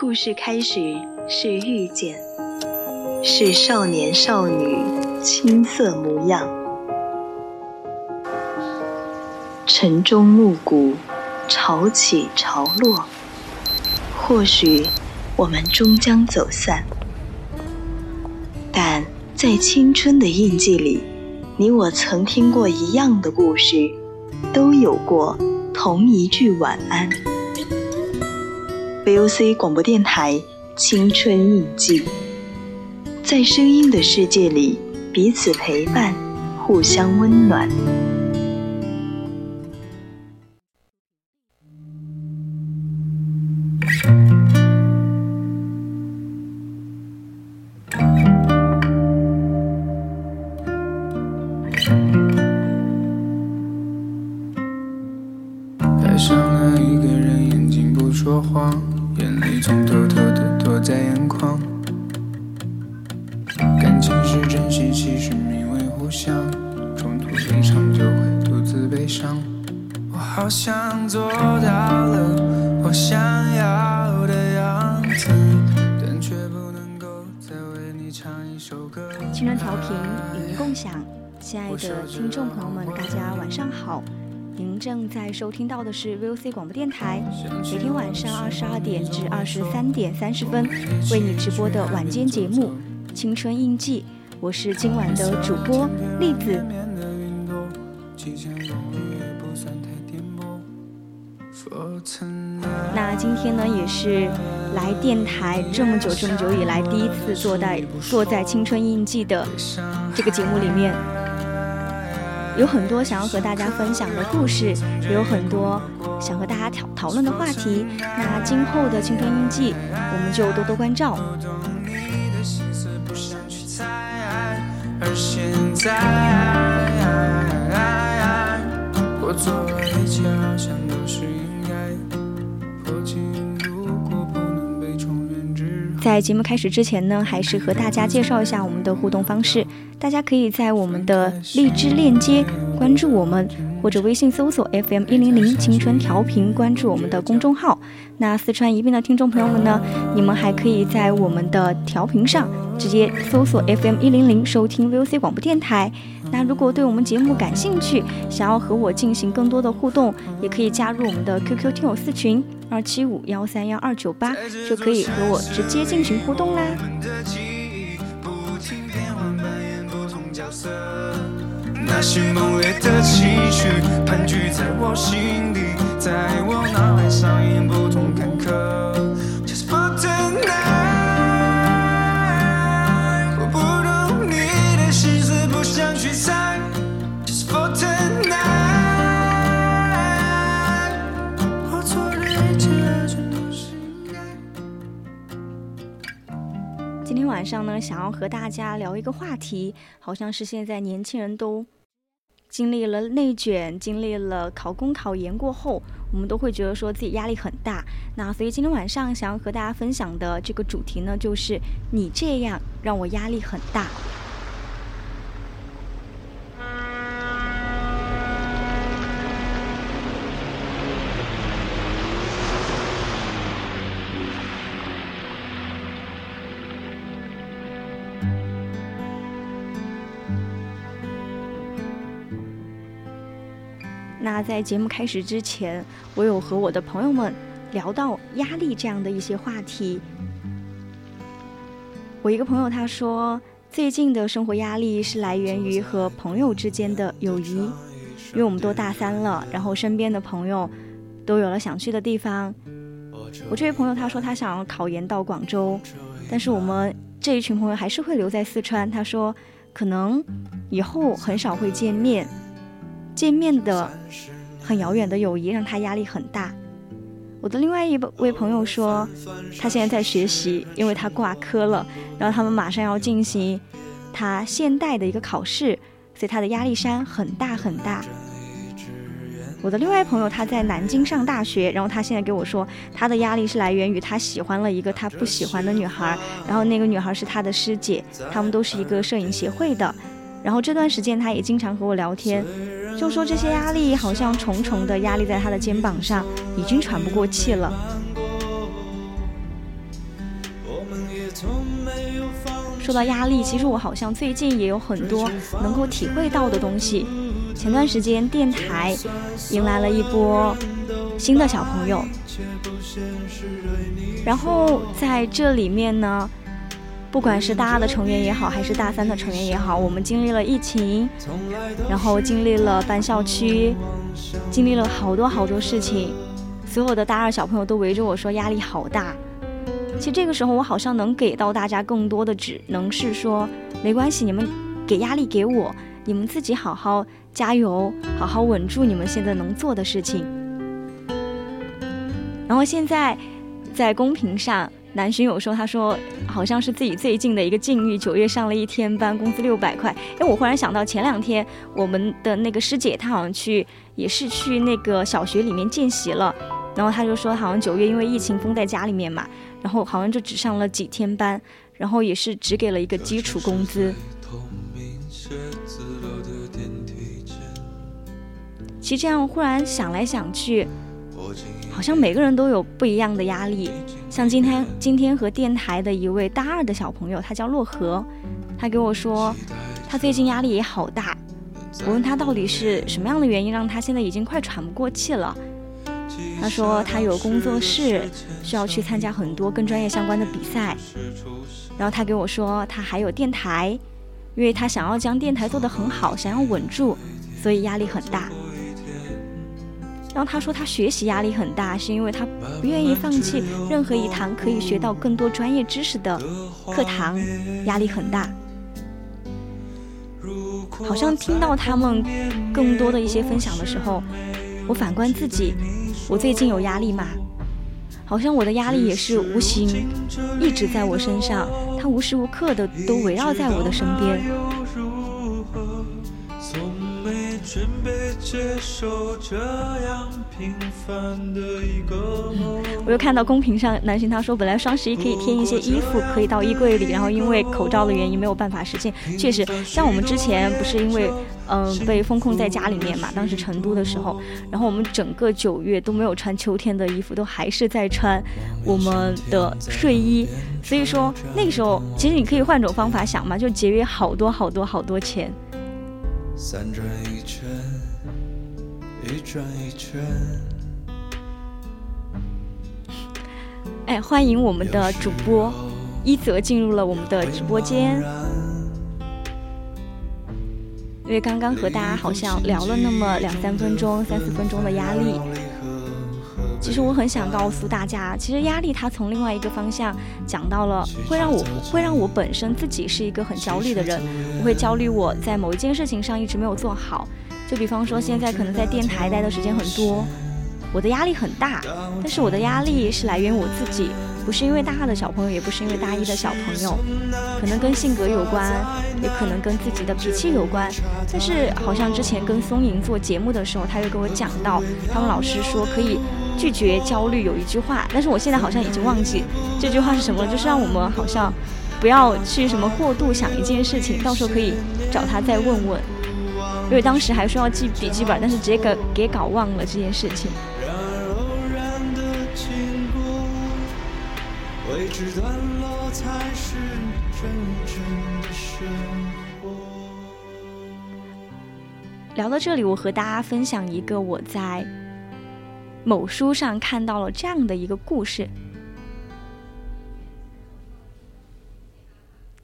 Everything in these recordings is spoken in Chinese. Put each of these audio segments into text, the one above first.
故事开始是遇见，是少年少女青涩模样，晨钟暮鼓，潮起潮落。或许我们终将走散，但在青春的印记里，你我曾听过一样的故事，都有过同一句晚安。VOC 广播电台《青春印记》，在声音的世界里，彼此陪伴，互相温暖。在收听到的是 VOC 广播电台，每天晚上二十二点至二十三点三十分为你直播的晚间节目《青春印记》，我是今晚的主播栗子。那今天呢，也是来电台这么久这么久以来第一次坐在坐在《青春印记》的这个节目里面，有很多想要和大家分享的故事，也有很多想和大家讨讨论的话题。那今后的《青春印记》，我们就多多关照。而现在，我做一切好像在节目开始之前呢，还是和大家介绍一下我们的互动方式。大家可以在我们的荔枝链接关注我们，或者微信搜索 FM 一零零青春调频，关注我们的公众号。那四川宜宾的听众朋友们呢，你们还可以在我们的调频上直接搜索 FM 一零零，收听 VOC 广播电台。那如果对我们节目感兴趣，想要和我进行更多的互动，也可以加入我们的 QQ 听友四群。二七五幺三幺二九八就可以和我直接进行互动啦。那些猛烈的情绪盘踞在我心底，在我脑海上演不同坎坷。晚上呢，想要和大家聊一个话题，好像是现在年轻人都经历了内卷，经历了考公考研过后，我们都会觉得说自己压力很大。那所以今天晚上想要和大家分享的这个主题呢，就是你这样让我压力很大。在节目开始之前，我有和我的朋友们聊到压力这样的一些话题。我一个朋友他说，最近的生活压力是来源于和朋友之间的友谊，因为我们都大三了，然后身边的朋友都有了想去的地方。我这位朋友他说他想要考研到广州，但是我们这一群朋友还是会留在四川。他说，可能以后很少会见面。见面的很遥远的友谊让他压力很大。我的另外一位朋友说，他现在在学习，因为他挂科了，然后他们马上要进行他现代的一个考试，所以他的压力山很大很大。我的另外朋友他在南京上大学，然后他现在给我说，他的压力是来源于他喜欢了一个他不喜欢的女孩，然后那个女孩是他的师姐，他们都是一个摄影协会的。然后这段时间他也经常和我聊天就说这些压力好像重重的压力在他的肩膀上已经喘不过气了。说到压力其实我好像最近也有很多能够体会到的东西。前段时间电台迎来了一波新的小朋友然后在这里面呢不管是大二的成员也好，还是大三的成员也好，我们经历了疫情，然后经历了搬校区，经历了好多好多事情，所有的大二小朋友都围着我说压力好大。其实这个时候，我好像能给到大家更多的，只能是说，没关系，你们给压力给我，你们自己好好加油，好好稳住你们现在能做的事情。然后现在在公屏上，南浔有说，他说好像是自己最近的一个境遇，九月上了一天班，工资六百块。哎，我忽然想到前两天我们的那个师姐，她好像去也是去那个小学里面见习了，然后她就说，好像九月因为疫情封在家里面嘛。然后好像就只上了几天班，然后也是只给了一个基础工资。其实这样忽然想来想去，好像每个人都有不一样的压力。像今天今天和电台的一位大二的小朋友，他叫洛河，他给我说，他最近压力也好大。我问他到底是什么样的原因让他现在已经快喘不过气了。他说他有工作室，需要去参加很多跟专业相关的比赛。然后他给我说他还有电台，因为他想要将电台做得很好，想要稳住，所以压力很大。然后他说他学习压力很大，是因为他不愿意放弃任何一堂可以学到更多专业知识的课堂，压力很大。好像听到他们更多的一些分享的时候，我反观自己。我最近有压力吗？好像我的压力也是无形，一直在我身上，它无时无刻的都围绕在我的身边。我又看到公屏上男性他说，本来双十一可以添一些衣服，可以到衣柜里，然后因为口罩的原因没有办法实现。确实，像我们之前不是因为嗯被封控在家里面嘛，当时成都的时候，然后我们整个九月都没有穿秋天的衣服，都还是在穿我们的睡衣。所以说那个时候，其实你可以换种方法想嘛，就节约好多好多好多钱。三转一圈，一转一圈。哎，欢迎我们的主播一泽进入了我们的直播间。因为刚刚和大家好像聊了那么两三分钟、三四分钟的压力。其实我很想告诉大家，其实压力它从另外一个方向讲到了，会让我会让我本身自己是一个很焦虑的人，我会焦虑我在某一件事情上一直没有做好，就比方说现在可能在电台待的时间很多，我的压力很大，但是我的压力是来源于我自己，不是因为大二的小朋友，也不是因为大一的小朋友，可能跟性格有关，也可能跟自己的脾气有关，但是好像之前跟松莹做节目的时候，他又跟我讲到，他们老师说可以。拒绝焦虑有一句话，但是我现在好像已经忘记这句话是什么了。就是让我们好像不要去什么过度想一件事情，到时候可以找他再问问。因为当时还说要记笔记本，但是直接给给搞忘了这件事情。聊到这里，我和大家分享一个我在。某书上看到了这样的一个故事。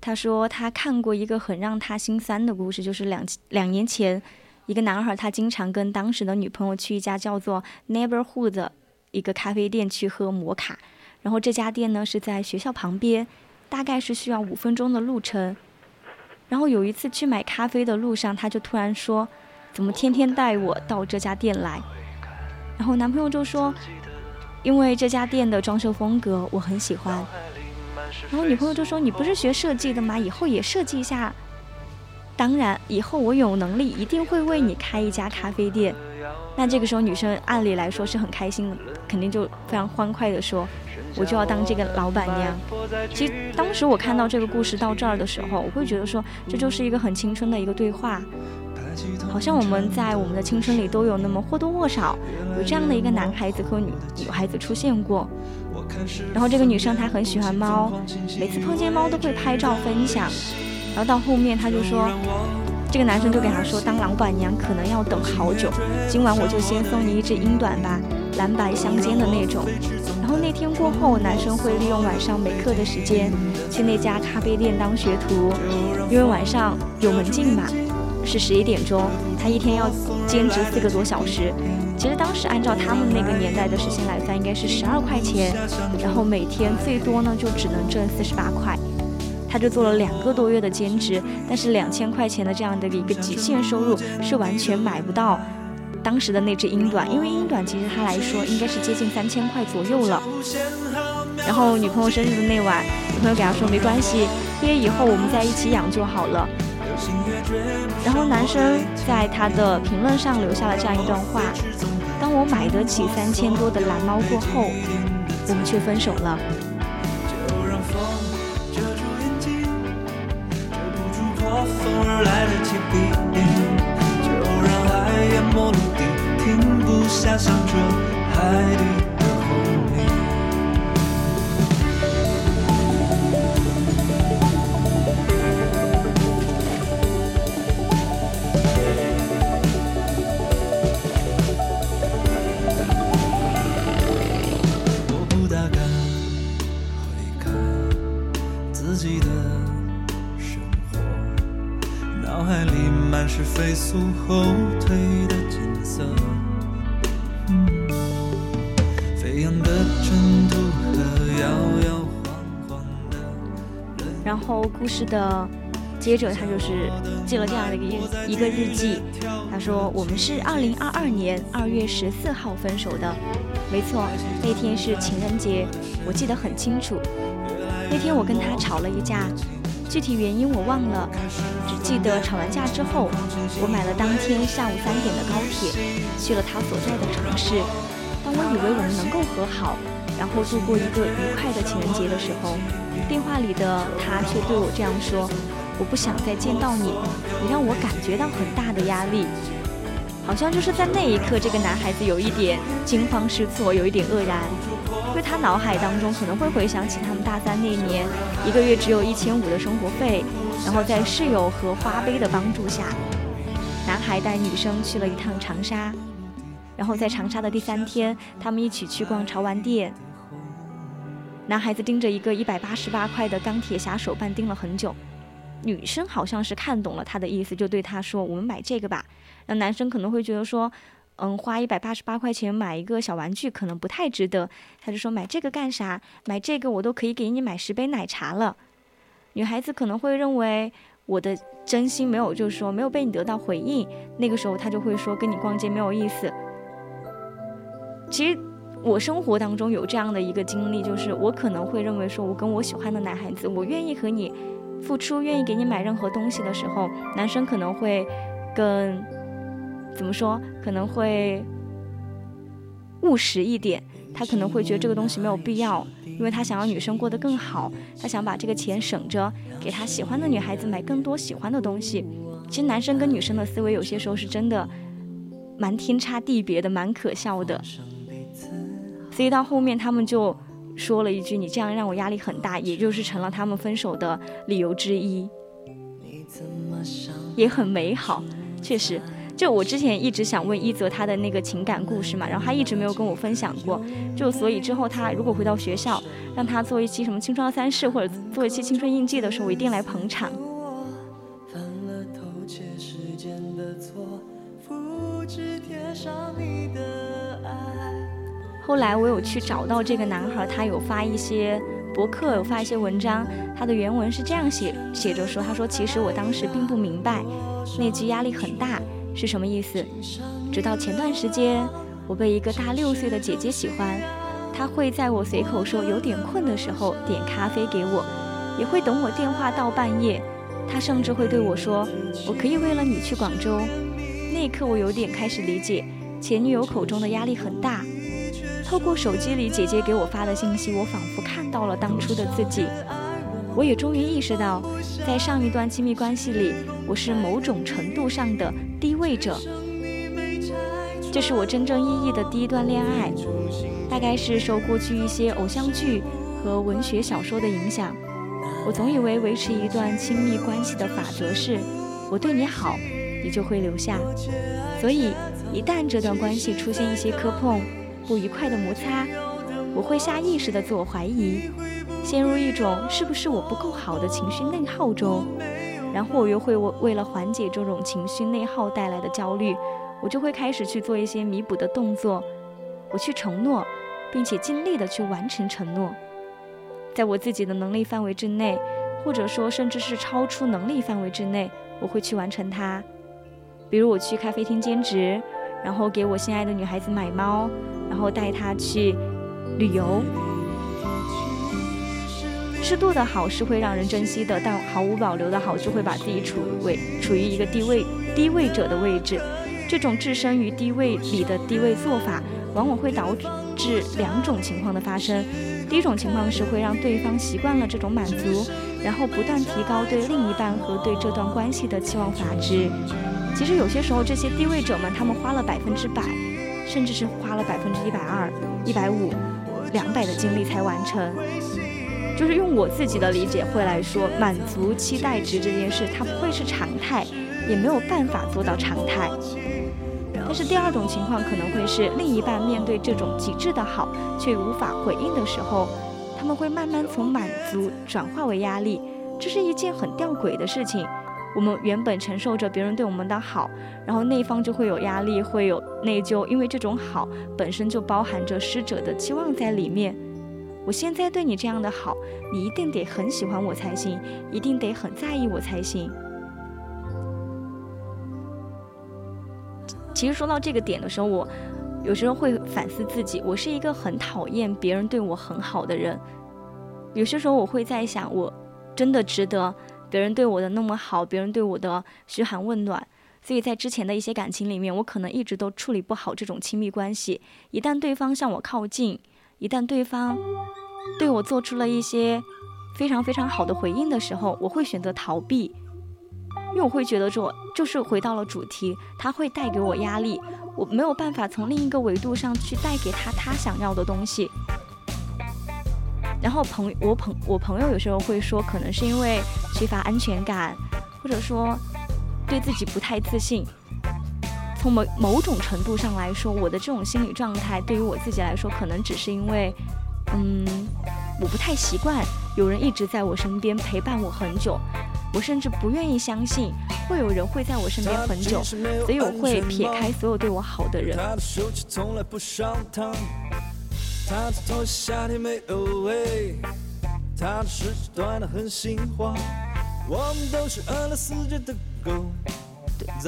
他说他看过一个很让他心酸的故事，就是两两年前，一个男孩他经常跟当时的女朋友去一家叫做 Neighborhood 的一个咖啡店去喝摩卡，然后这家店呢是在学校旁边，大概是需要五分钟的路程。然后有一次去买咖啡的路上，他就突然说：“怎么天天带我到这家店来？”然后男朋友就说：“因为这家店的装修风格我很喜欢。”然后女朋友就说：“你不是学设计的吗？以后也设计一下。”当然，以后我有能力一定会为你开一家咖啡店。那这个时候女生按理来说是很开心的，肯定就非常欢快的说：“我就要当这个老板娘。”其实当时我看到这个故事到这儿的时候，我会觉得说这就是一个很青春的一个对话。好像我们在我们的青春里都有那么或多或少有这样的一个男孩子和女女孩子出现过。然后这个女生她很喜欢猫，每次碰见猫都会拍照分享。然后到后面她就说，这个男生就给她说，当老板娘可能要等好久，今晚我就先送你一只英短吧，蓝白相间的那种。然后那天过后，男生会利用晚上没课的时间去那家咖啡店当学徒，因为晚上有门禁嘛，是十一点钟，他一天要兼职四个多小时。其实当时按照他们那个年代的时薪来算，应该是十二块钱，然后每天最多呢就只能挣四十八块。他就做了两个多月的兼职，但是两千块钱的这样的一个极限收入是完全买不到当时的那只英短，因为英短其实他来说应该是接近三千块左右了。然后女朋友生日的那晚，女朋友给他说没关系，毕业以后我们在一起养就好了。然后男生在他的评论上留下了这样一段话：当我买得起三千多的蓝猫过后，我们却分手了。停不下想着海底。然后故事的接着，他就是记了这样的一个日一个日记。他说：“我们是二零二二年二月十四号分手的，没错，那天是情人节，我记得很清楚。那天我跟他吵了一架。”具体原因我忘了，记得吵完架之后，我买了当天下午三点的高铁，去了他所在的城市。当我以为我们能够和好，然后度过一个愉快的情人节的时候，电话里的他却对我这样说：“我不想再见到你，你让我感觉到很大的压力。”好像就是在那一刻，这个男孩子有一点惊慌失措，有一点愕然。因为他脑海当中可能会回想起他们大三那年，一个月只有一千五的生活费，然后在室友和花呗的帮助下，男孩带女生去了一趟长沙，然后在长沙的第三天，他们一起去逛潮玩店。男孩子盯着一个一百八十八块的钢铁侠手办盯了很久，女生好像是看懂了他的意思，就对他说：“我们买这个吧。”那男生可能会觉得说。嗯，花一百八十八块钱买一个小玩具可能不太值得，他就说买这个干啥？买这个我都可以给你买十杯奶茶了。女孩子可能会认为我的真心没有，就是说没有被你得到回应，那个时候她就会说跟你逛街没有意思。其实我生活当中有这样的一个经历，就是我可能会认为说我跟我喜欢的男孩子，我愿意和你付出，愿意给你买任何东西的时候，男生可能会跟。怎么说？可能会务实一点，他可能会觉得这个东西没有必要，因为他想要女生过得更好，他想把这个钱省着，给他喜欢的女孩子买更多喜欢的东西。其实男生跟女生的思维有些时候是真的蛮天差地别的，蛮可笑的。所以到后面他们就说了一句：“你这样让我压力很大”，也就是成了他们分手的理由之一，也很美好，确实。就我之前一直想问一泽他的那个情感故事嘛，然后他一直没有跟我分享过。就所以之后他如果回到学校，让他做一期什么青春二三事或者做一期青春印记的时候，我一定来捧场。后来我有去找到这个男孩，他有发一些博客，有发一些文章，他的原文是这样写写着说：“他说其实我当时并不明白，那句压力很大。”是什么意思？直到前段时间，我被一个大六岁的姐姐喜欢，她会在我随口说有点困的时候点咖啡给我，也会等我电话到半夜。她甚至会对我说：“我可以为了你去广州。”那一刻，我有点开始理解前女友口中的压力很大。透过手机里姐姐给我发的信息，我仿佛看到了当初的自己。我也终于意识到，在上一段亲密关系里，我是某种程度上的。低位者。这是我真正意义的第一段恋爱，大概是受过去一些偶像剧和文学小说的影响。我总以为维持一段亲密关系的法则是，我对你好，你就会留下。所以，一旦这段关系出现一些磕碰、不愉快的摩擦，我会下意识的自我怀疑，陷入一种是不是我不够好的情绪内耗中，然后我又会为为了缓解这种情绪内耗带来的焦虑，我就会开始去做一些弥补的动作，我去承诺，并且尽力的去完成承诺，在我自己的能力范围之内，或者说甚至是超出能力范围之内，我会去完成它。比如我去咖啡厅兼职，然后给我心爱的女孩子买猫，然后带她去。旅游，适度的好是会让人珍惜的，但毫无保留的好就会把自己处位处于一个低位低位者的位置。这种置身于低位里的低位做法，往往会导致两种情况的发生。第一种情况是会让对方习惯了这种满足，然后不断提高对另一半和对这段关系的期望阀值。其实有些时候，这些低位者们，他们花了百分之百，甚至是花了百分之一百二、一百五。两百的精力才完成，就是用我自己的理解会来说，满足期待值这件事，它不会是常态，也没有办法做到常态。但是第二种情况可能会是另一半面对这种极致的好却无法回应的时候，他们会慢慢从满足转化为压力，这是一件很吊诡的事情。我们原本承受着别人对我们的好，然后那一方就会有压力，会有内疚，因为这种好本身就包含着施者的期望在里面。我现在对你这样的好，你一定得很喜欢我才行，一定得很在意我才行。其实说到这个点的时候，我有时候会反思自己，我是一个很讨厌别人对我很好的人。有些时候我会在想，我真的值得？别人对我的那么好，别人对我的嘘寒问暖，所以在之前的一些感情里面，我可能一直都处理不好这种亲密关系。一旦对方向我靠近，一旦对方对我做出了一些非常非常好的回应的时候，我会选择逃避，因为我会觉得这就是回到了主题，他会带给我压力，我没有办法从另一个维度上去带给他他想要的东西。然后朋我朋我朋友有时候会说，可能是因为缺乏安全感，或者说对自己不太自信。从某某种程度上来说，我的这种心理状态对于我自己来说，可能只是因为，嗯，我不太习惯有人一直在我身边陪伴我很久，我甚至不愿意相信会有人会在我身边很久，所以我会撇开所有对我好的人。他的头夏天没有味，他的食指短得很心慌。我们都是饿了死绝的狗。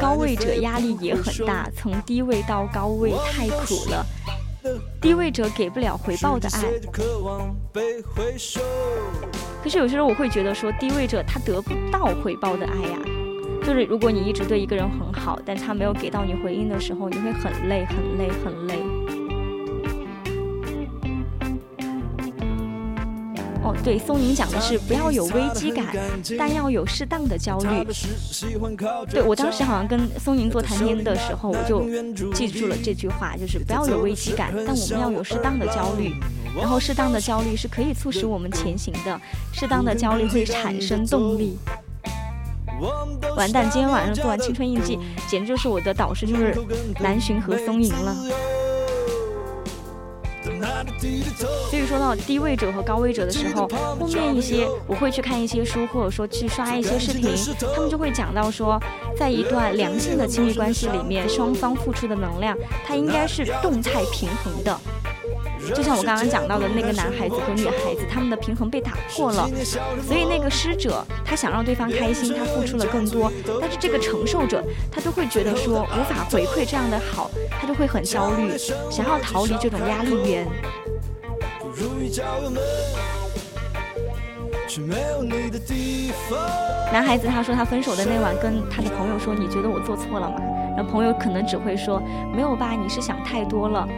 高位者压力也很大，从低位到高位太苦了。低位者给不了回报的爱。可是有时候我会觉得说，低位者他得不到回报的爱呀。就是如果你一直对一个人很好，但他没有给到你回应的时候，你会很累，很累，很累。哦，对，松宁讲的是不要有危机感，但要有适当的焦虑。对我当时好像跟松宁做谈天的时候，我就记住了这句话，就是不要有危机感，但我们要有适当的焦虑。然后适当的焦虑是可以促使我们前行的，适当的焦虑会产生动力。完蛋，今天晚上做完青春印记，简直就是我的导师，就是南浔和松宁了。所以说到低位者和高位者的时候，后面一些我会去看一些书，或者说去刷一些视频，他们就会讲到说，在一段良性的亲密关系里面，双方付出的能量，它应该是动态平衡的。就像我刚刚讲到的那个男孩子和女孩子，他们的平衡被打破了，所以那个施者他想让对方开心，他付出了更多，但是这个承受者他都会觉得说无法回馈这样的好，他就会很焦虑，想要逃离这种压力源。男孩子他说他分手的那晚跟他的朋友说，你觉得我做错了吗？然后朋友可能只会说没有吧，你是想太多了。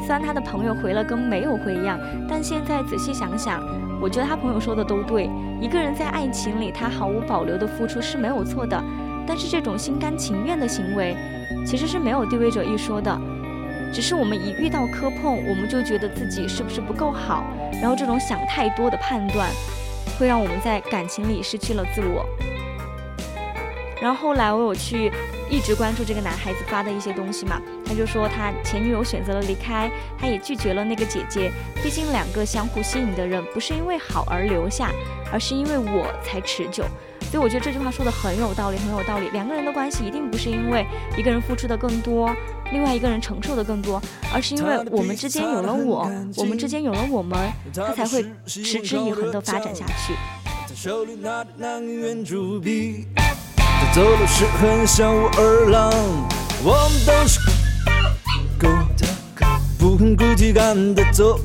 虽然他的朋友回了跟没有回一样，但现在仔细想想，我觉得他朋友说的都对。一个人在爱情里，他毫无保留的付出是没有错的，但是这种心甘情愿的行为，其实是没有地位者一说的。只是我们一遇到磕碰，我们就觉得自己是不是不够好，然后这种想太多的判断，会让我们在感情里失去了自我。然后后来我有去一直关注这个男孩子发的一些东西嘛，他就说他前女友选择了离开，他也拒绝了那个姐姐。毕竟两个相互吸引的人，不是因为好而留下，而是因为我才持久。所以我觉得这句话说的很有道理，很有道理。两个人的关系一定不是因为一个人付出的更多。另外一个人承受的更多，而是因为我们之间有了我，我们之间有了我们，他才会持之以恒的发展下去。他走路时很像武二郎，我们都是狗，不肯孤寂感的走，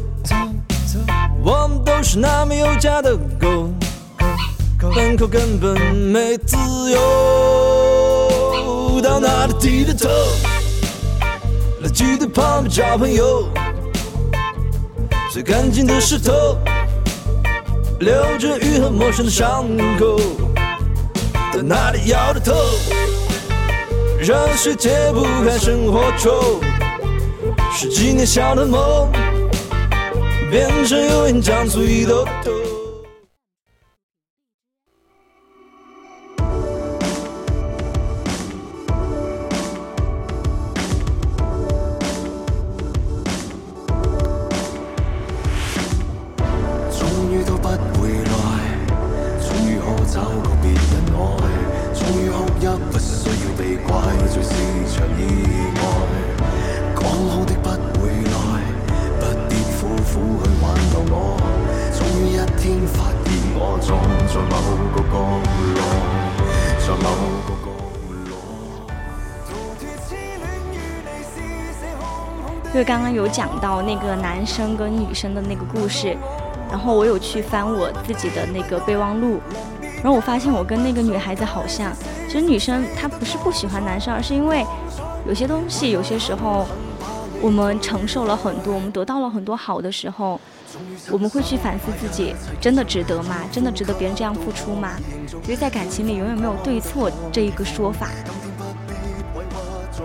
我们都是那么有家的狗，门口根本没自由，到哪里低着头。记得旁边交朋友，最干净的石头，留着愈合陌生的伤口，到哪里摇着头，让谁解不开生活愁，十几年小的梦，变成油盐酱醋一兜兜。讲到那个男生跟女生的那个故事，然后我有去翻我自己的那个备忘录，然后我发现我跟那个女孩子好像。其实女生她不是不喜欢男生，而是因为有些东西有些时候我们承受了很多，我们得到了很多好的时候，我们会去反思自己，真的值得吗？真的值得别人这样付出吗？因为在感情里永远没有对错这一个说法。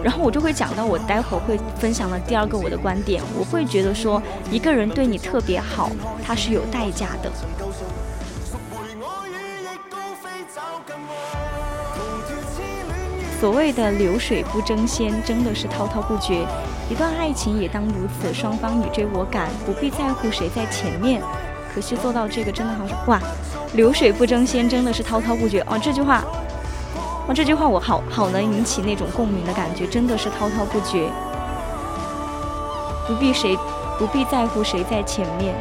然后我就会讲到，我待会儿会分享的第二个我的观点，我会觉得说，一个人对你特别好，他是有代价的。所谓的流水不争先，真的是滔滔不绝。一段爱情也当如此，双方你追我赶，不必在乎谁在前面。可惜做到这个真的好哇，流水不争先，真的是滔滔不绝哦。这句话。这句话我好好能引起那种共鸣的感觉，真的是滔滔不绝。不必谁，不必在乎谁在前面。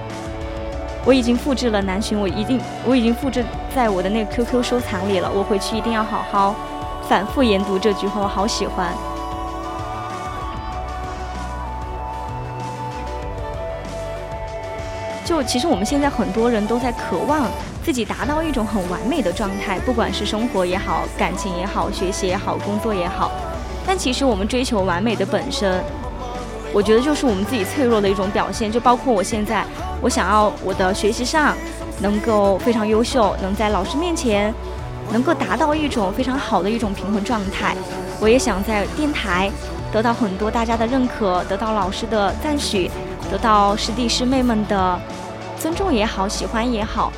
我已经复制了南浔，我一定，我已经复制在我的那个 QQ 收藏里了。我回去一定要好好反复研读这句话，我好喜欢。就其实我们现在很多人都在渴望。自己达到一种很完美的状态，不管是生活也好，感情也好，学习也好，工作也好。但其实我们追求完美的本身，我觉得就是我们自己脆弱的一种表现。就包括我现在，我想要我的学习上能够非常优秀，能在老师面前能够达到一种非常好的一种平衡状态。我也想在电台得到很多大家的认可，得到老师的赞许，得到师弟师妹们的尊重也好，喜欢也好。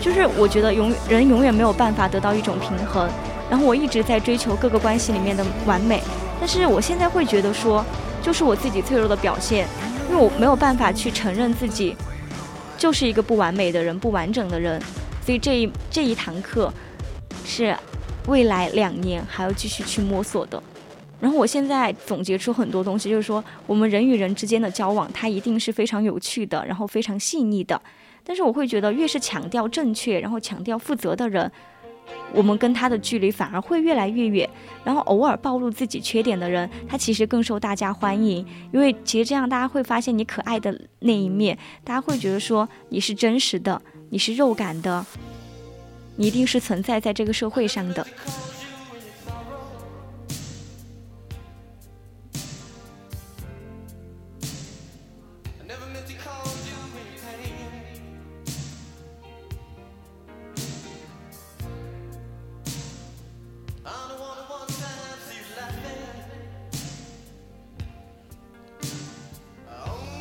就是我觉得永人永远没有办法得到一种平衡，然后我一直在追求各个关系里面的完美，但是我现在会觉得说，就是我自己脆弱的表现，因为我没有办法去承认自己就是一个不完美的人、不完整的人，所以这一这一堂课是未来两年还要继续去摸索的。然后我现在总结出很多东西，就是说我们人与人之间的交往，它一定是非常有趣的，然后非常细腻的。但是我会觉得，越是强调正确，然后强调负责的人，我们跟他的距离反而会越来越远。然后偶尔暴露自己缺点的人，他其实更受大家欢迎，因为其实这样大家会发现你可爱的那一面，大家会觉得说你是真实的，你是肉感的，你一定是存在在这个社会上的。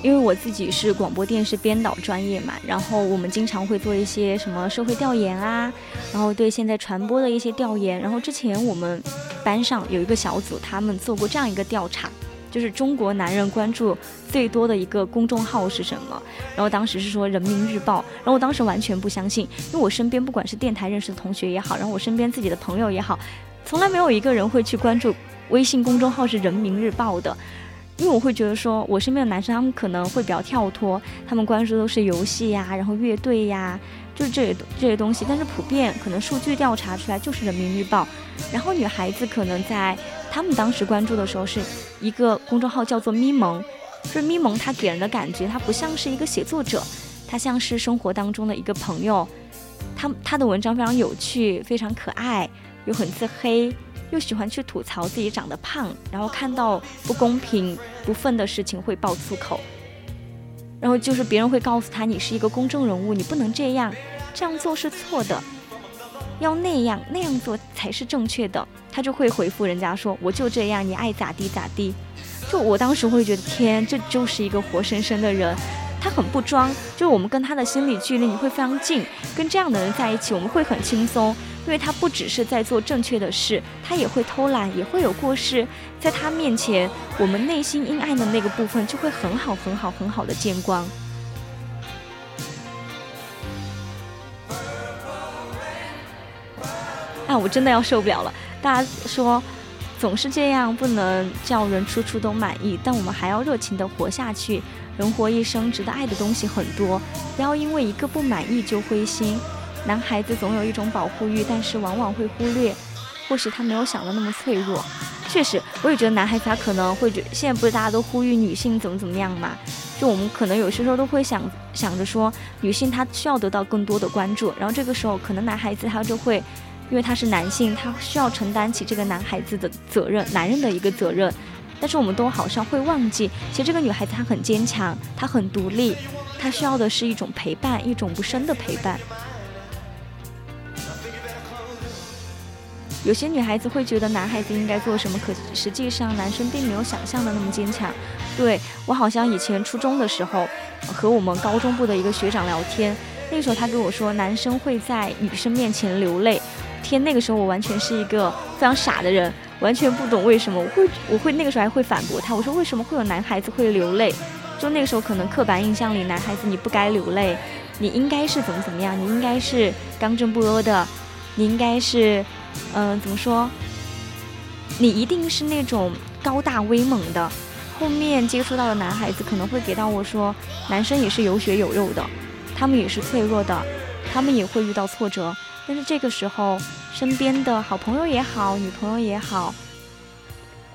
因为我自己是广播电视编导专业嘛，然后我们经常会做一些什么社会调研啊，然后对现在传播的一些调研。然后之前我们班上有一个小组，他们做过这样一个调查，就是中国男人关注最多的一个公众号是什么？然后当时是说人民日报，然后我当时完全不相信，因为我身边不管是电台认识的同学也好，然后我身边自己的朋友也好，从来没有一个人会去关注微信公众号是人民日报的。因为我会觉得说，我身边的男生他们可能会比较跳脱，他们关注都是游戏呀，然后乐队呀，就是这些这些东西。但是普遍可能数据调查出来就是人民日报。然后女孩子可能在他们当时关注的时候是一个公众号叫做咪蒙，就是咪蒙，它给人的感觉它不像是一个写作者，它像是生活当中的一个朋友。他他的文章非常有趣，非常可爱，又很自黑。又喜欢去吐槽自己长得胖，然后看到不公平、不忿的事情会爆粗口，然后就是别人会告诉他你是一个公众人物，你不能这样，这样做是错的，要那样那样做才是正确的。他就会回复人家说我就这样，你爱咋地咋地。就我当时会觉得天，这就是一个活生生的人，他很不装，就是我们跟他的心理距离你会非常近，跟这样的人在一起我们会很轻松。因为他不只是在做正确的事，他也会偷懒，也会有过失。在他面前，我们内心阴暗的那个部分就会很好、很好、很好的见光。啊，我真的要受不了了！大家说总是这样，不能叫人处处都满意，但我们还要热情的活下去。人活一生，值得爱的东西很多，不要因为一个不满意就灰心。男孩子总有一种保护欲，但是往往会忽略，或许他没有想的那么脆弱。确实，我也觉得男孩子他可能会觉，现在不是大家都呼吁女性怎么怎么样嘛？就我们可能有些时候都会想想着说，女性她需要得到更多的关注，然后这个时候可能男孩子他就会，因为他是男性，他需要承担起这个男孩子的责任，男人的一个责任。但是我们都好像会忘记，其实这个女孩子她很坚强，她很独立，她需要的是一种陪伴，一种无声的陪伴。有些女孩子会觉得男孩子应该做什么，可实际上男生并没有想象的那么坚强。对我好像以前初中的时候，和我们高中部的一个学长聊天，那个时候他跟我说，男生会在女生面前流泪。天，那个时候我完全是一个非常傻的人，完全不懂为什么我会，我会那个时候还会反驳他，我说为什么会有男孩子会流泪？就那个时候可能刻板印象里，男孩子你不该流泪，你应该是怎么怎么样，你应该是刚正不阿的，你应该是。嗯，怎么说？你一定是那种高大威猛的。后面接触到的男孩子可能会给到我说，男生也是有血有肉的，他们也是脆弱的，他们也会遇到挫折。但是这个时候，身边的好朋友也好，女朋友也好，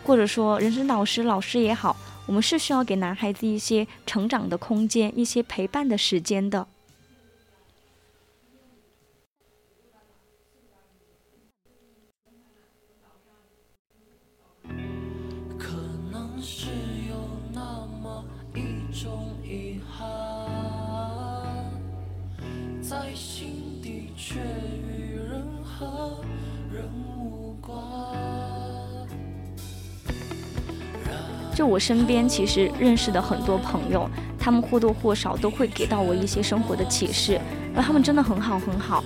或者说人生导师、老师也好，我们是需要给男孩子一些成长的空间，一些陪伴的时间的。就我身边其实认识的很多朋友，他们或多或少都会给到我一些生活的启示，而他们真的很好很好，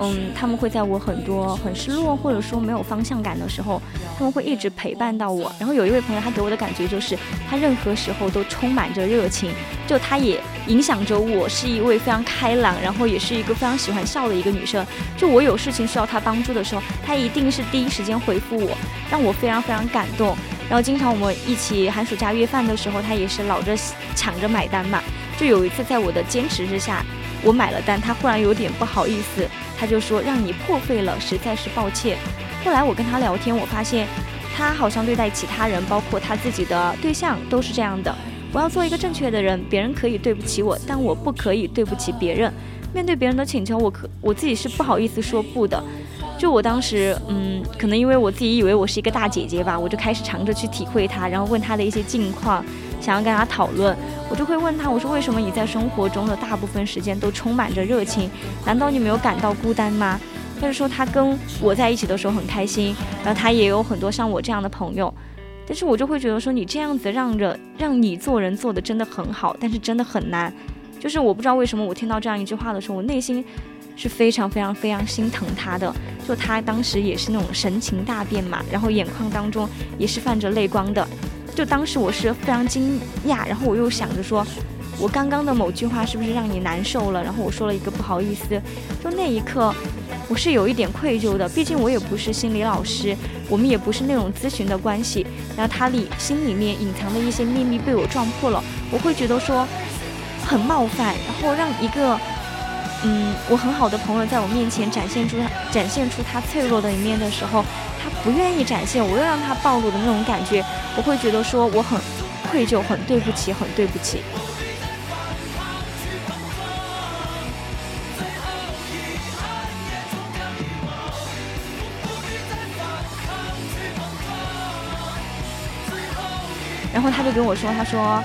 嗯，他们会在我很多很失落或者说没有方向感的时候，他们会一直陪伴到我。然后有一位朋友，他给我的感觉就是，他任何时候都充满着热情，就他也影响着我，是一位非常开朗，然后也是一个非常喜欢笑的一个女生。就我有事情需要他帮助的时候，他一定是第一时间回复我，让我非常非常感动。然后经常我们一起寒暑假约饭的时候，他也是老着抢着买单嘛。就有一次在我的坚持之下，我买了单，他忽然有点不好意思，他就说让你破费了，实在是抱歉。后来我跟他聊天，我发现他好像对待其他人，包括他自己的对象都是这样的。我要做一个正确的人，别人可以对不起我，但我不可以对不起别人。面对别人的请求，我可我自己是不好意思说不的。就我当时，嗯，可能因为我自己以为我是一个大姐姐吧，我就开始尝着去体会他，然后问他的一些近况，想要跟他讨论。我就会问他，我说为什么你在生活中的大部分时间都充满着热情？难道你没有感到孤单吗？他就说他跟我在一起的时候很开心，然后他也有很多像我这样的朋友。但是我就会觉得说，你这样子让着让你做人做的真的很好，但是真的很难。就是我不知道为什么我听到这样一句话的时候，我内心是非常非常非常心疼他的。就他当时也是那种神情大变嘛，然后眼眶当中也是泛着泪光的。就当时我是非常惊讶，然后我又想着说，我刚刚的某句话是不是让你难受了？然后我说了一个不好意思，就那一刻。我是有一点愧疚的，毕竟我也不是心理老师，我们也不是那种咨询的关系。然后他里心里面隐藏的一些秘密被我撞破了，我会觉得说很冒犯。然后让一个嗯我很好的朋友在我面前展现出展现出他脆弱的一面的时候，他不愿意展现，我又让他暴露的那种感觉，我会觉得说我很愧疚，很对不起，很对不起。然后他就跟我说，他说，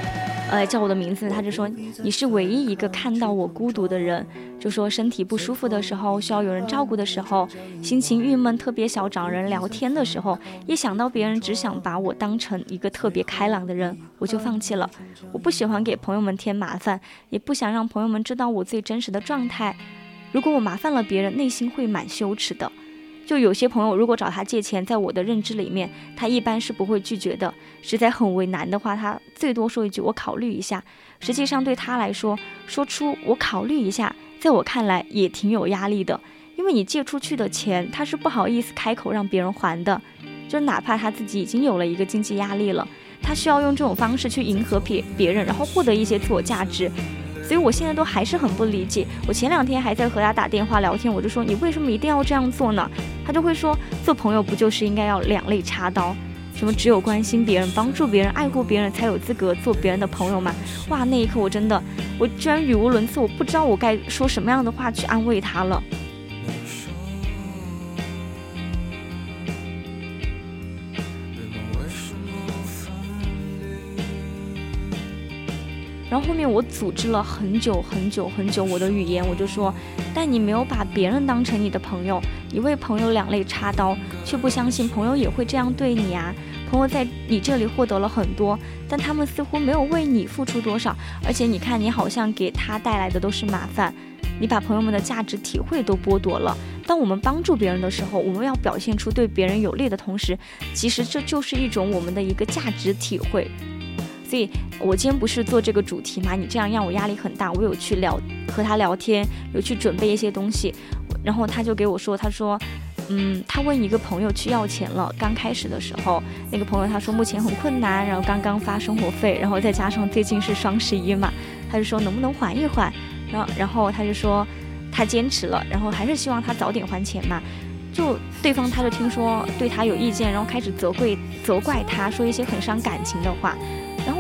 呃，叫我的名字，他就说你是唯一一个看到我孤独的人，就说身体不舒服的时候，需要有人照顾的时候，心情郁闷，特别想找人聊天的时候，一想到别人只想把我当成一个特别开朗的人，我就放弃了。我不喜欢给朋友们添麻烦，也不想让朋友们知道我最真实的状态。如果我麻烦了别人，内心会蛮羞耻的。就有些朋友，如果找他借钱，在我的认知里面，他一般是不会拒绝的。实在很为难的话，他最多说一句“我考虑一下”。实际上对他来说，说出“我考虑一下”，在我看来也挺有压力的，因为你借出去的钱，他是不好意思开口让别人还的。就哪怕他自己已经有了一个经济压力了，他需要用这种方式去迎合别别人，然后获得一些自我价值。所以我现在都还是很不理解。我前两天还在和他打电话聊天，我就说你为什么一定要这样做呢？他就会说做朋友不就是应该要两肋插刀？什么只有关心别人、帮助别人、爱护别人才有资格做别人的朋友吗？哇，那一刻我真的，我居然语无伦次，我不知道我该说什么样的话去安慰他了。然后后面我组织了很久很久很久我的语言，我就说，但你没有把别人当成你的朋友，你为朋友两肋插刀，却不相信朋友也会这样对你啊！朋友在你这里获得了很多，但他们似乎没有为你付出多少，而且你看你好像给他带来的都是麻烦，你把朋友们的价值体会都剥夺了。当我们帮助别人的时候，我们要表现出对别人有利的同时，其实这就是一种我们的一个价值体会。所以，我今天不是做这个主题嘛？你这样让我压力很大。我有去聊和他聊天，有去准备一些东西，然后他就给我说，他说，嗯，他问一个朋友去要钱了。刚开始的时候，那个朋友他说目前很困难，然后刚刚发生活费，然后再加上最近是双十一嘛，他就说能不能缓一缓？然后，然后他就说他坚持了，然后还是希望他早点还钱嘛。就对方他就听说对他有意见，然后开始责怪责怪他，说一些很伤感情的话。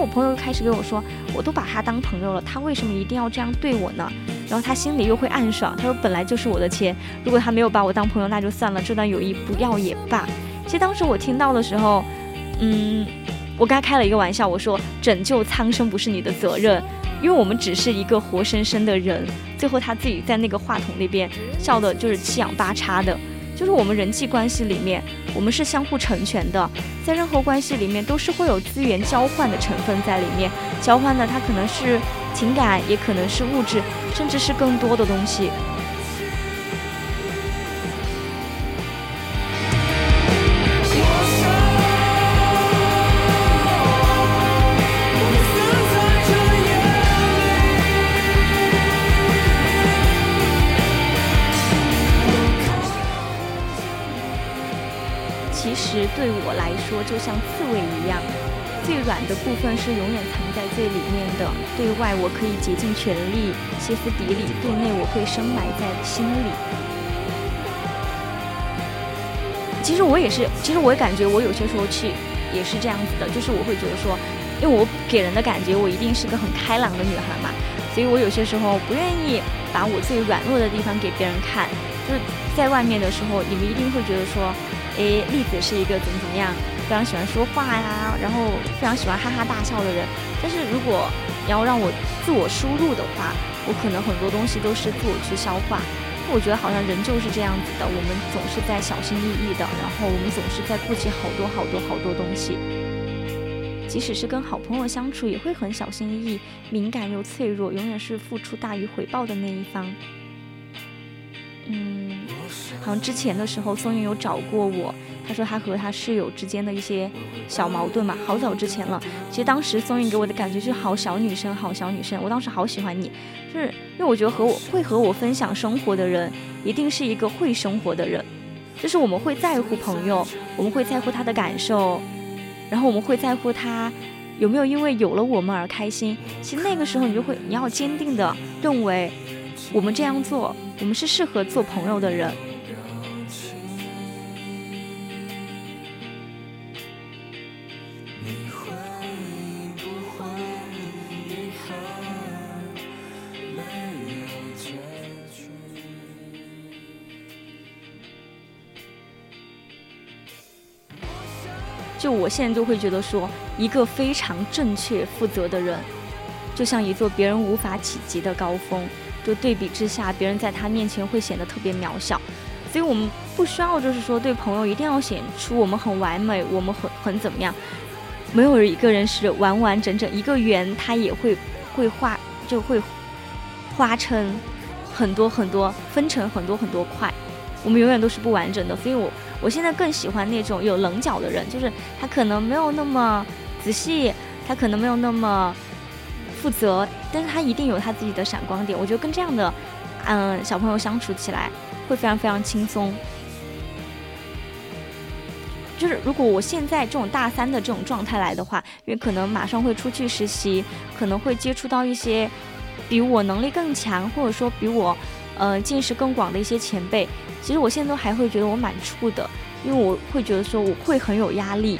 我朋友开始跟我说，我都把他当朋友了，他为什么一定要这样对我呢？然后他心里又会暗爽，他说本来就是我的钱，如果他没有把我当朋友，那就算了，这段友谊不要也罢。其实当时我听到的时候，嗯，我跟他开了一个玩笑，我说拯救苍生不是你的责任，因为我们只是一个活生生的人。最后他自己在那个话筒那边笑的就是七仰八叉的。就是我们人际关系里面，我们是相互成全的，在任何关系里面都是会有资源交换的成分在里面，交换的它可能是情感，也可能是物质，甚至是更多的东西。就像刺猬一样，最软的部分是永远藏在最里面的。对外我可以竭尽全力，歇斯底里；对内我会深埋在心里。其实我也是，其实我也感觉我有些时候去也是这样子的，就是我会觉得说，因为我给人的感觉我一定是个很开朗的女孩嘛，所以我有些时候不愿意把我最软弱的地方给别人看。就是在外面的时候，你们一定会觉得说。诶，栗子是一个怎么怎么样，非常喜欢说话呀，然后非常喜欢哈哈大笑的人。但是如果你要让我自我输入的话，我可能很多东西都是自我去消化。我觉得好像人就是这样子的，我们总是在小心翼翼的，然后我们总是在顾及好多好多好多东西。即使是跟好朋友相处，也会很小心翼翼、敏感又脆弱，永远是付出大于回报的那一方。嗯，好像之前的时候，松韵有找过我，他说他和他室友之间的一些小矛盾嘛，好早之前了。其实当时松韵给我的感觉就是好小女生，好小女生。我当时好喜欢你，就是因为我觉得和我会和我分享生活的人，一定是一个会生活的人，就是我们会在乎朋友，我们会在乎他的感受。然后我们会在乎他有没有因为有了我们而开心。其实那个时候你就会，你要坚定的认为，我们这样做，我们是适合做朋友的人。就我现在就会觉得说，一个非常正确负责的人，就像一座别人无法企及的高峰，就对比之下，别人在他面前会显得特别渺小。所以我们不需要就是说对朋友一定要显出我们很完美，我们很很怎么样。没有一个人是完完整整一个圆，他也会会画就会花成很多很多，分成很多很多块。我们永远都是不完整的，所以我。我现在更喜欢那种有棱角的人，就是他可能没有那么仔细，他可能没有那么负责，但是他一定有他自己的闪光点。我觉得跟这样的，嗯，小朋友相处起来会非常非常轻松。就是如果我现在这种大三的这种状态来的话，因为可能马上会出去实习，可能会接触到一些比我能力更强，或者说比我。呃，见识更广的一些前辈，其实我现在都还会觉得我蛮怵的，因为我会觉得说我会很有压力。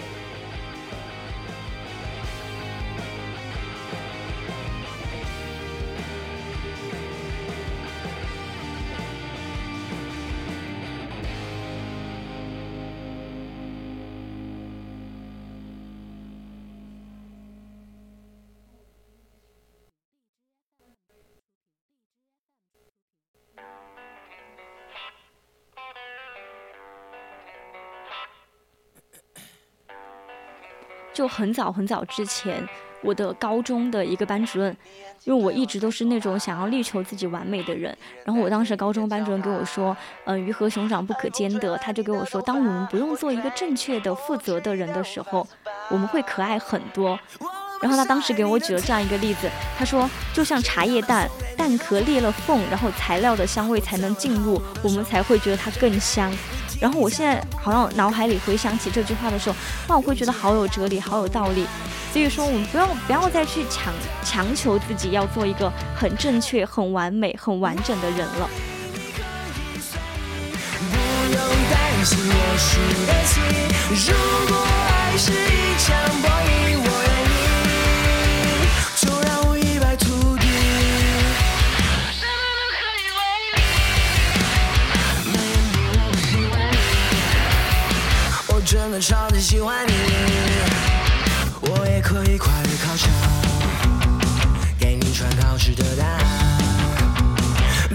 很早很早之前，我的高中的一个班主任，因为我一直都是那种想要力求自己完美的人，然后我当时高中班主任跟我说，嗯，鱼和熊掌不可兼得，他就跟我说，当我们不用做一个正确的、负责的人的时候，我们会可爱很多。然后他当时给我举了这样一个例子，他说，就像茶叶蛋，蛋壳裂了缝，然后材料的香味才能进入，我们才会觉得它更香。然后我现在好像脑海里回想起这句话的时候，哇，我会觉得好有哲理，好有道理。所以说，我们不要不要再去强强求自己要做一个很正确、很完美、很完整的人了。如果爱是一场博弈，我超级喜欢你，我也可以跨越考场，给你传考试的答案，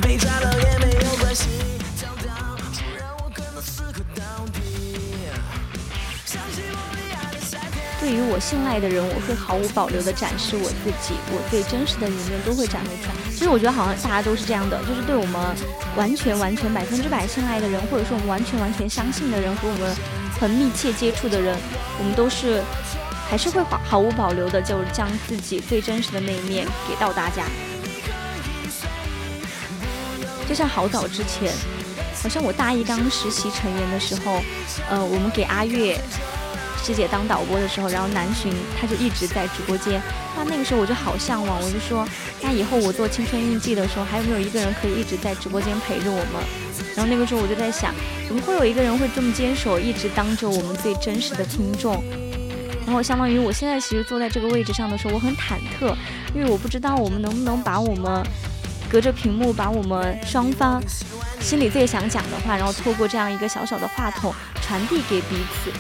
被抓到也没有关系。对于我信赖的人，我会毫无保留地展示我自己，我最真实的一面都会展露出来。其实我觉得好像大家都是这样的，就是对我们完全完全百分之百信赖的人，或者说我们完全完全相信的人，和我们很密切接触的人，我们都是还是会毫毫无保留的，就是将自己最真实的那一面给到大家。就像好早之前，好像我大一刚实习成员的时候，呃，我们给阿月。师姐当导播的时候，然后南巡他就一直在直播间。那那个时候我就好向往，我就说，那以后我做青春印记的时候，还有没有一个人可以一直在直播间陪着我们？然后那个时候我就在想，怎么会有一个人会这么坚守，一直当着我们最真实的听众？然后相当于我现在其实坐在这个位置上的时候，我很忐忑，因为我不知道我们能不能把我们隔着屏幕，把我们双方心里最想讲的话，然后透过这样一个小小的话筒传递给彼此。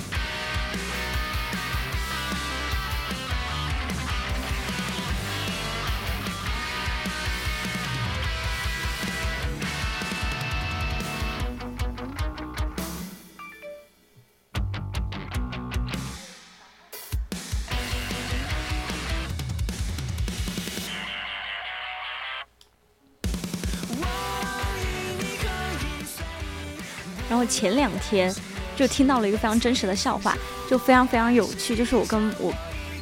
然后前两天就听到了一个非常真实的笑话，就非常非常有趣，就是我跟我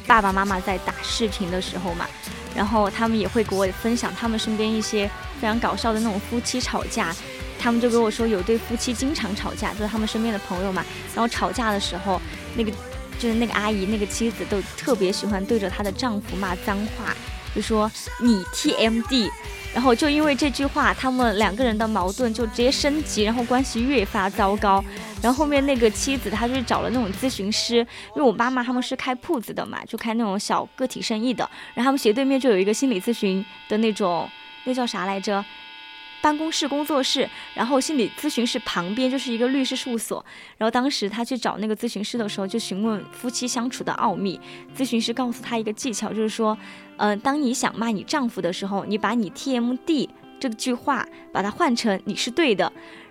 爸爸妈妈在打视频的时候嘛，然后他们也会给我分享他们身边一些非常搞笑的那种夫妻吵架。他们就跟我说，有对夫妻经常吵架，就是他们身边的朋友嘛。然后吵架的时候，那个就是那个阿姨，那个妻子都特别喜欢对着她的丈夫骂脏话，就说你 TMD。然后就因为这句话，他们两个人的矛盾就直接升级，然后关系越发糟糕。然后后面那个妻子，她就找了那种咨询师，因为我妈妈他们是开铺子的嘛，就开那种小个体生意的。然后他们斜对面就有一个心理咨询的那种，那叫啥来着？办公室、工作室，然后心理咨询室旁边就是一个律师事务所。然后当时他去找那个咨询师的时候，就询问夫妻相处的奥秘。咨询师告诉他一个技巧，就是说，嗯，当你想骂你丈夫的时候，你把你 TMD 这句话把它换成你是对的。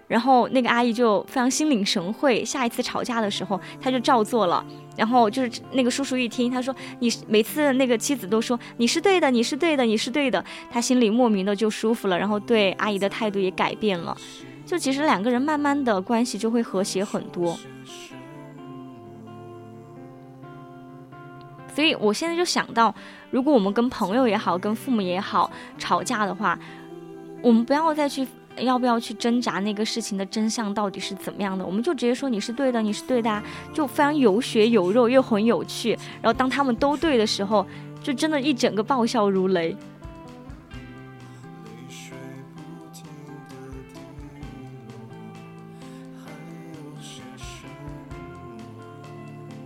然后那个阿姨就非常心领神会，下一次吵架的时候，她就照做了。然后就是那个叔叔一听，他说：“你每次那个妻子都说你是对的，你是对的，你是对的。”他心里莫名的就舒服了，然后对阿姨的态度也改变了。就其实两个人慢慢的关系就会和谐很多。所以我现在就想到，如果我们跟朋友也好，跟父母也好吵架的话，我们不要再去。要不要去挣扎那个事情的真相到底是怎么样的？我们就直接说你是对的，你是对的，啊就非常有血有肉又很有趣。然后当他们都对的时候，就真的一整个爆笑如雷。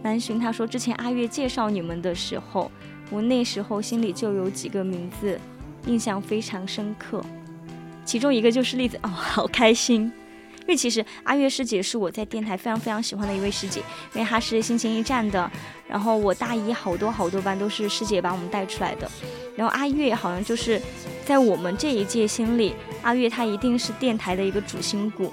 南浔他说，之前阿月介绍你们的时候，我那时候心里就有几个名字，印象非常深刻。其中一个就是例子哦，好开心，因为其实阿月师姐是我在电台非常非常喜欢的一位师姐，因为她是心情驿站的，然后我大一好多好多班都是师姐把我们带出来的，然后阿月好像就是在我们这一届心里，阿月她一定是电台的一个主心骨，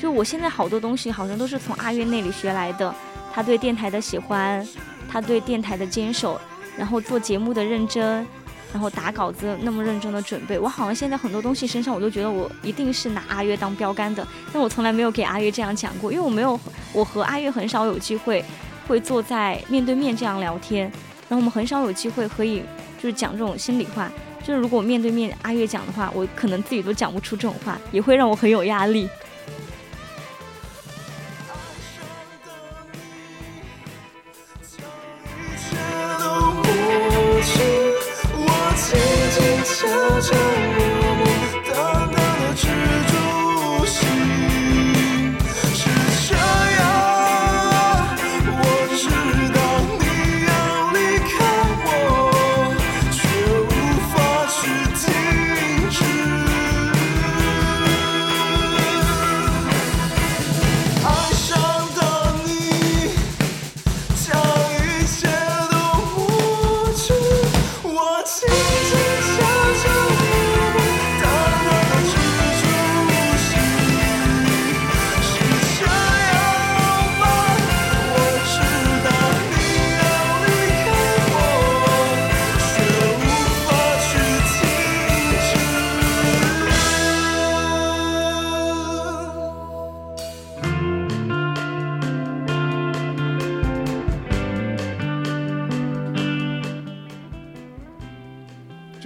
就我现在好多东西好像都是从阿月那里学来的，她对电台的喜欢，她对电台的坚守，然后做节目的认真。然后打稿子那么认真的准备，我好像现在很多东西身上我都觉得我一定是拿阿月当标杆的，但我从来没有给阿月这样讲过，因为我没有，我和阿月很少有机会会坐在面对面这样聊天，然后我们很少有机会可以就是讲这种心里话，就是如果面对面阿月讲的话，我可能自己都讲不出这种话，也会让我很有压力。求着你。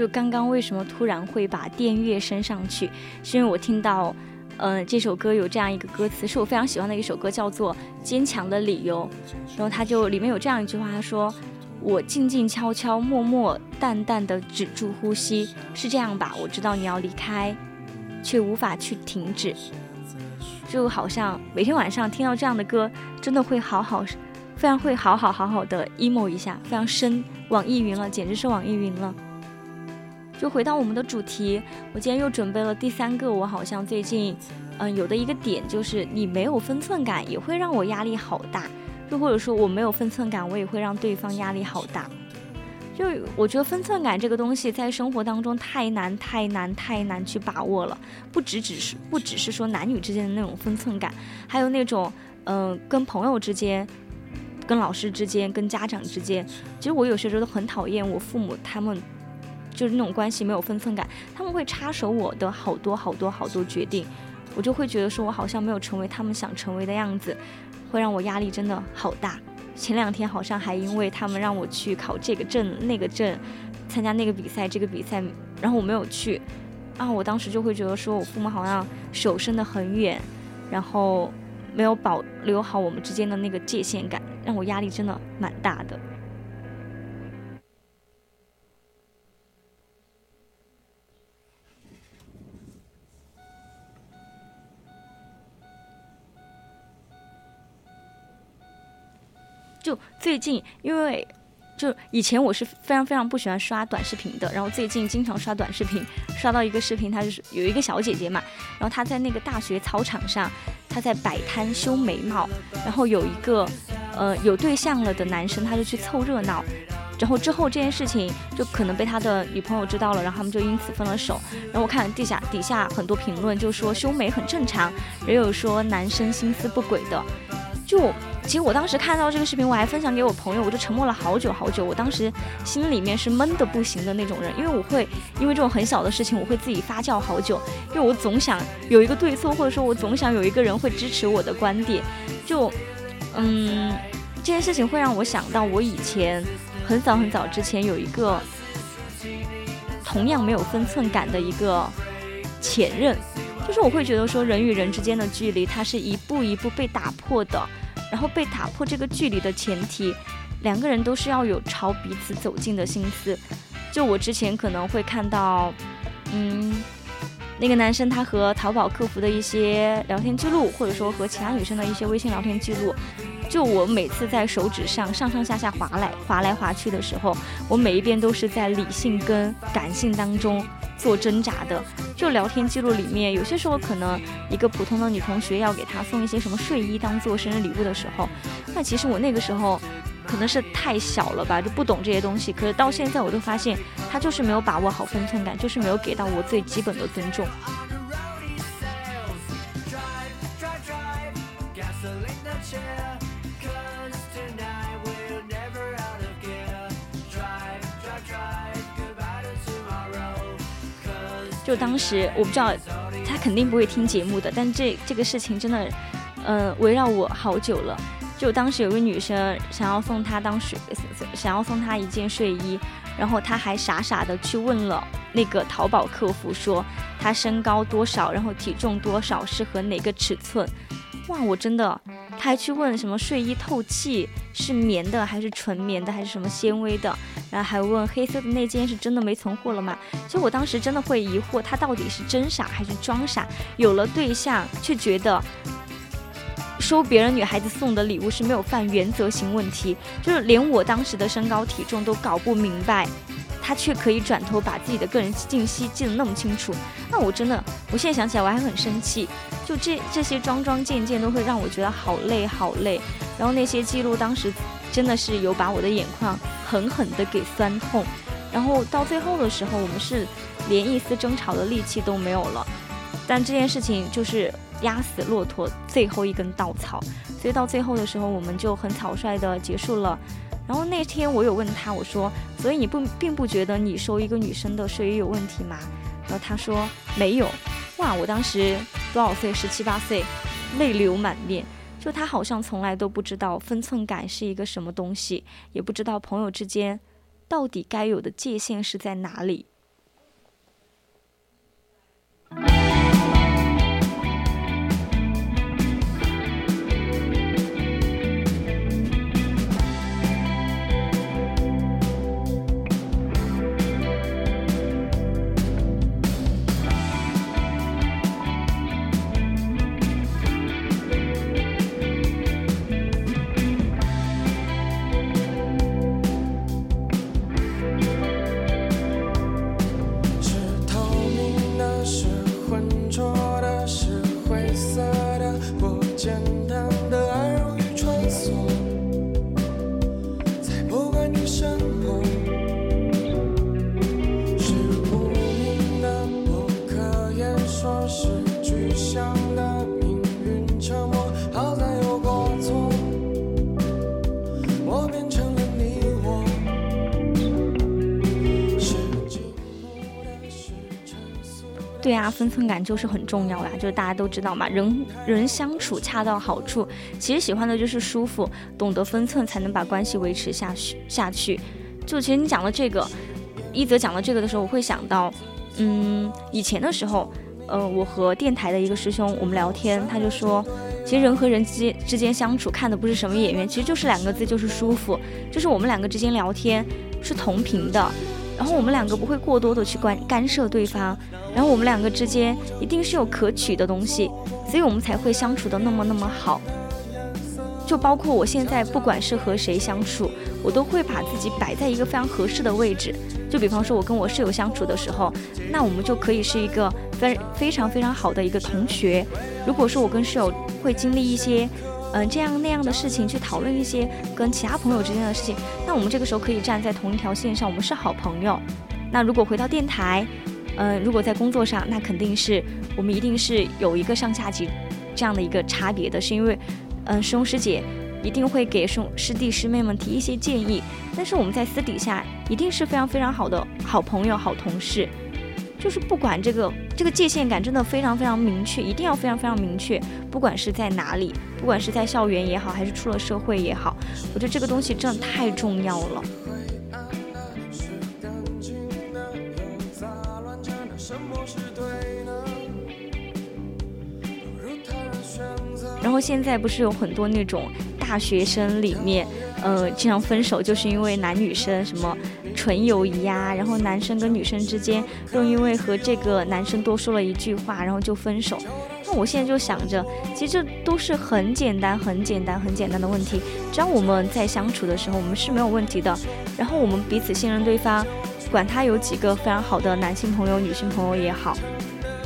刚刚为什么突然会把电乐升上去？是因为我听到，嗯，这首歌有这样一个歌词，是我非常喜欢的一首歌，叫做《坚强的理由》。然后它就里面有这样一句话，他说：“我静静悄悄、默默淡淡的止住呼吸，是这样吧？我知道你要离开，却无法去停止。”就好像每天晚上听到这样的歌，真的会好好，非常会好好好好的 emo 一下，非常深，网易云了，简直是网易云了。就回到我们的主题，我今天又准备了第三个。我好像最近，嗯，有的一个点就是，你没有分寸感也会让我压力好大。就或者说我没有分寸感，我也会让对方压力好大。就我觉得分寸感这个东西在生活当中太难、太难、太难去把握了。不只只是不只是说男女之间的那种分寸感，还有那种，嗯，跟朋友之间、跟老师之间、跟家长之间。其实我有些时候都很讨厌我父母他们。就是那种关系没有分寸感，他们会插手我的好多好多好多决定，我就会觉得说我好像没有成为他们想成为的样子，会让我压力真的好大。前两天好像还因为他们让我去考这个证那个证，参加那个比赛这个比赛，然后我没有去，啊，我当时就会觉得说我父母好像手伸得很远，然后没有保留好我们之间的那个界限感，让我压力真的蛮大的。就最近，因为就以前我是非常非常不喜欢刷短视频的，然后最近经常刷短视频，刷到一个视频，他就是有一个小姐姐嘛，然后她在那个大学操场上，她在摆摊修眉毛，然后有一个呃有对象了的男生，他就去凑热闹，然后之后这件事情就可能被他的女朋友知道了，然后他们就因此分了手。然后我看地下底下很多评论就说修眉很正常，也有说男生心思不轨的。就其实我当时看到这个视频，我还分享给我朋友，我就沉默了好久好久。我当时心里面是闷的不行的那种人，因为我会因为这种很小的事情，我会自己发酵好久，因为我总想有一个对错，或者说我总想有一个人会支持我的观点。就嗯，这件事情会让我想到我以前很早很早之前有一个同样没有分寸感的一个前任。就是我会觉得说，人与人之间的距离，它是一步一步被打破的。然后被打破这个距离的前提，两个人都是要有朝彼此走近的心思。就我之前可能会看到，嗯，那个男生他和淘宝客服的一些聊天记录，或者说和其他女生的一些微信聊天记录。就我每次在手指上上上下下划来划来划去的时候，我每一遍都是在理性跟感性当中。做挣扎的，就聊天记录里面，有些时候可能一个普通的女同学要给他送一些什么睡衣当做生日礼物的时候，那其实我那个时候可能是太小了吧，就不懂这些东西。可是到现在，我都发现他就是没有把握好分寸感，就是没有给到我最基本的尊重。就当时我不知道，他肯定不会听节目的，但这这个事情真的，嗯，围绕我好久了。就当时有个女生想要送他当睡，想要送他一件睡衣，然后他还傻傻的去问了那个淘宝客服，说他身高多少，然后体重多少，适合哪个尺寸。哇，我真的，他还去问什么睡衣透气是棉的还是纯棉的还是什么纤维的，然后还问黑色的那件是真的没存货了吗？其实我当时真的会疑惑，他到底是真傻还是装傻？有了对象却觉得收别人女孩子送的礼物是没有犯原则性问题，就是连我当时的身高体重都搞不明白。他却可以转头把自己的个人信息记得那么清楚，那我真的，我现在想起来我还很生气。就这这些桩桩件件都会让我觉得好累好累。然后那些记录当时真的是有把我的眼眶狠狠的给酸痛。然后到最后的时候，我们是连一丝争吵的力气都没有了。但这件事情就是压死骆驼最后一根稻草，所以到最后的时候，我们就很草率的结束了。然后那天我有问他，我说，所以你不并不觉得你收一个女生的睡衣有问题吗？然后他说没有。哇，我当时多少岁？十七八岁，泪流满面。就他好像从来都不知道分寸感是一个什么东西，也不知道朋友之间到底该有的界限是在哪里。分寸感就是很重要呀，就是大家都知道嘛，人人相处恰到好处，其实喜欢的就是舒服，懂得分寸才能把关系维持下去下去。就其实你讲了这个，一泽讲了这个的时候，我会想到，嗯，以前的时候，呃，我和电台的一个师兄我们聊天，他就说，其实人和人之间之间相处看的不是什么眼缘，其实就是两个字，就是舒服，就是我们两个之间聊天是同频的。然后我们两个不会过多的去关干涉对方，然后我们两个之间一定是有可取的东西，所以我们才会相处的那么那么好。就包括我现在不管是和谁相处，我都会把自己摆在一个非常合适的位置。就比方说，我跟我室友相处的时候，那我们就可以是一个非非常非常好的一个同学。如果说我跟室友会经历一些。嗯，这样那样的事情去讨论一些跟其他朋友之间的事情，那我们这个时候可以站在同一条线上，我们是好朋友。那如果回到电台，嗯，如果在工作上，那肯定是我们一定是有一个上下级这样的一个差别的，是因为，嗯，师兄师姐一定会给师师弟师妹们提一些建议，但是我们在私底下一定是非常非常好的好朋友、好同事。就是不管这个这个界限感真的非常非常明确，一定要非常非常明确。不管是在哪里，不管是在校园也好，还是出了社会也好，我觉得这个东西真的太重要了。然后现在不是有很多那种大学生里面，呃，经常分手就是因为男女生什么。纯友谊呀，然后男生跟女生之间又因为和这个男生多说了一句话，然后就分手。那我现在就想着，其实这都是很简单、很简单、很简单的问题。只要我们在相处的时候，我们是没有问题的。然后我们彼此信任对方，管他有几个非常好的男性朋友、女性朋友也好，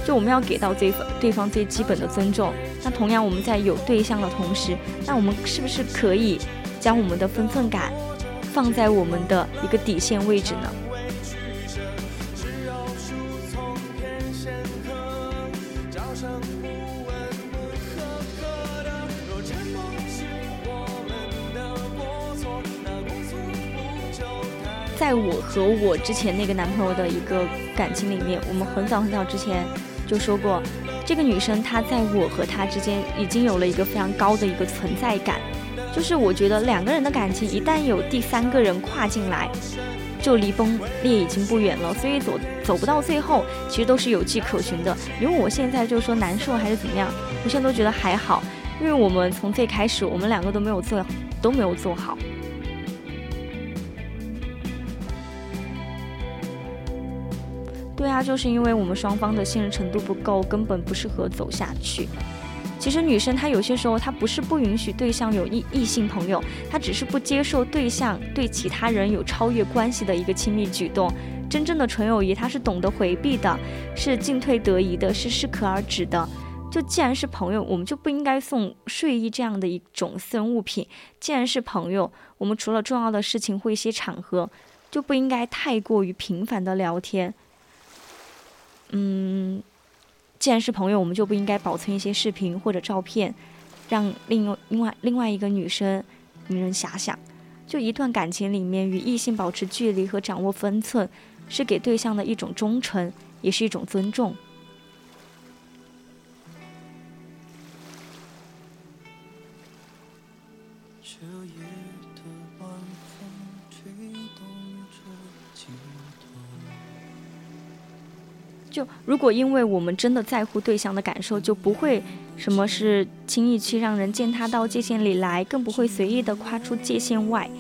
就我们要给到对方对方最基本的尊重。那同样，我们在有对象的同时，那我们是不是可以将我们的分寸感？放在我们的一个底线位置呢？在我和我之前那个男朋友的一个感情里面，我们很早很早之前就说过，这个女生她在我和她之间已经有了一个非常高的一个存在感。就是我觉得两个人的感情一旦有第三个人跨进来，就离崩裂已经不远了。所以走走不到最后，其实都是有迹可循的。因为我现在就是说难受还是怎么样，我现在都觉得还好，因为我们从最开始我们两个都没有做都没有做好。对啊，就是因为我们双方的信任程度不够，根本不适合走下去。其实女生她有些时候她不是不允许对象有异异性朋友，她只是不接受对象对其他人有超越关系的一个亲密举动。真正的纯友谊，她是懂得回避的，是进退得宜的，是适可而止的。就既然是朋友，我们就不应该送睡衣这样的一种私人物品。既然是朋友，我们除了重要的事情或一些场合，就不应该太过于频繁的聊天。嗯。既然是朋友，我们就不应该保存一些视频或者照片，让另另外另外一个女生引人遐想。就一段感情里面，与异性保持距离和掌握分寸，是给对象的一种忠诚，也是一种尊重。就如果因为我们真的在乎对象的感受，就不会什么是轻易去让人践踏到界限里来，更不会随意的跨出界限外。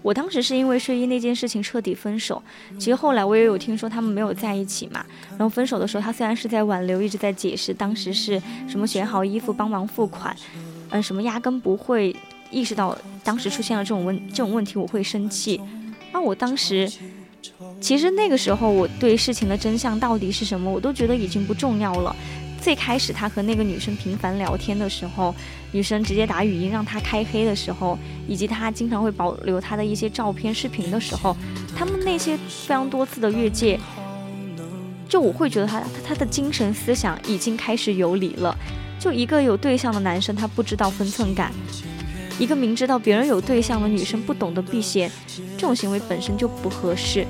我当时是因为睡衣那件事情彻底分手。其实后来我也有听说他们没有在一起嘛。然后分手的时候，他虽然是在挽留，一直在解释当时是什么选好衣服帮忙付款，嗯，什么压根不会意识到当时出现了这种问这种问题我会生气。那我当时。其实那个时候，我对事情的真相到底是什么，我都觉得已经不重要了。最开始他和那个女生频繁聊天的时候，女生直接打语音让他开黑的时候，以及他经常会保留他的一些照片、视频的时候，他们那些非常多次的越界，就我会觉得他他他的精神思想已经开始有理了。就一个有对象的男生，他不知道分寸感。一个明知道别人有对象的女生不懂得避嫌，这种行为本身就不合适。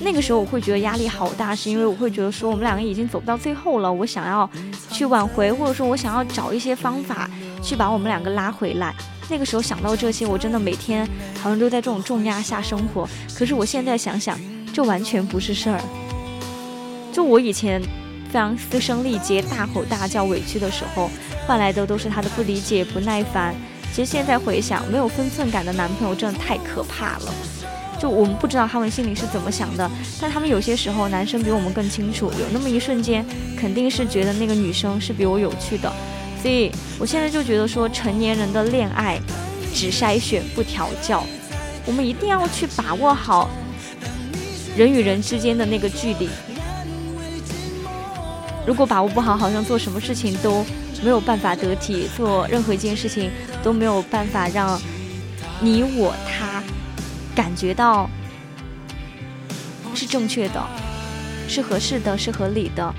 那个时候我会觉得压力好大，是因为我会觉得说我们两个已经走不到最后了，我想要去挽回，或者说我想要找一些方法去把我们两个拉回来。那个时候想到这些，我真的每天好像都在这种重压下生活。可是我现在想想，这完全不是事儿。就我以前非常嘶声力竭、大吼大叫、委屈的时候，换来的都是他的不理解、不耐烦。其实现在回想，没有分寸感的男朋友真的太可怕了。就我们不知道他们心里是怎么想的，但他们有些时候，男生比我们更清楚。有那么一瞬间，肯定是觉得那个女生是比我有趣的。所以我现在就觉得说，成年人的恋爱只筛选不调教，我们一定要去把握好人与人之间的那个距离。如果把握不好，好像做什么事情都没有办法得体，做任何一件事情都没有办法让你我他感觉到是正确的，是合适的，是合理的。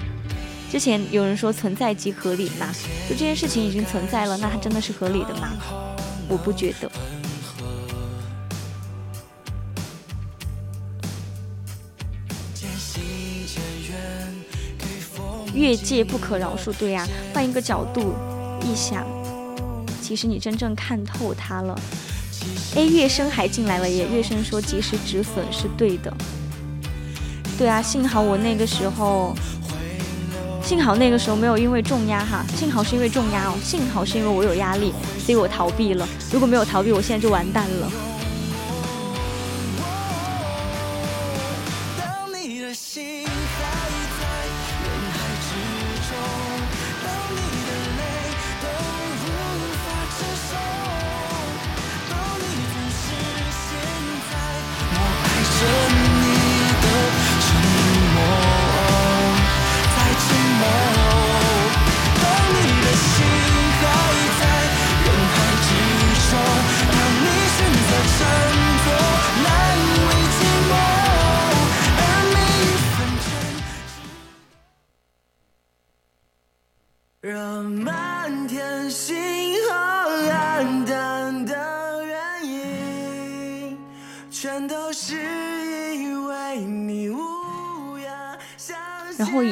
之前有人说存在即合理嘛，就这件事情已经存在了，那它真的是合理的吗？我不觉得。越界不可饶恕，对呀。换一个角度一想，其实你真正看透他了。哎，月生还进来了耶！月生说及时止损是对的。对啊，幸好我那个时候。幸好那个时候没有因为重压哈，幸好是因为重压哦，幸好是因为我有压力，所以我逃避了。如果没有逃避，我现在就完蛋了。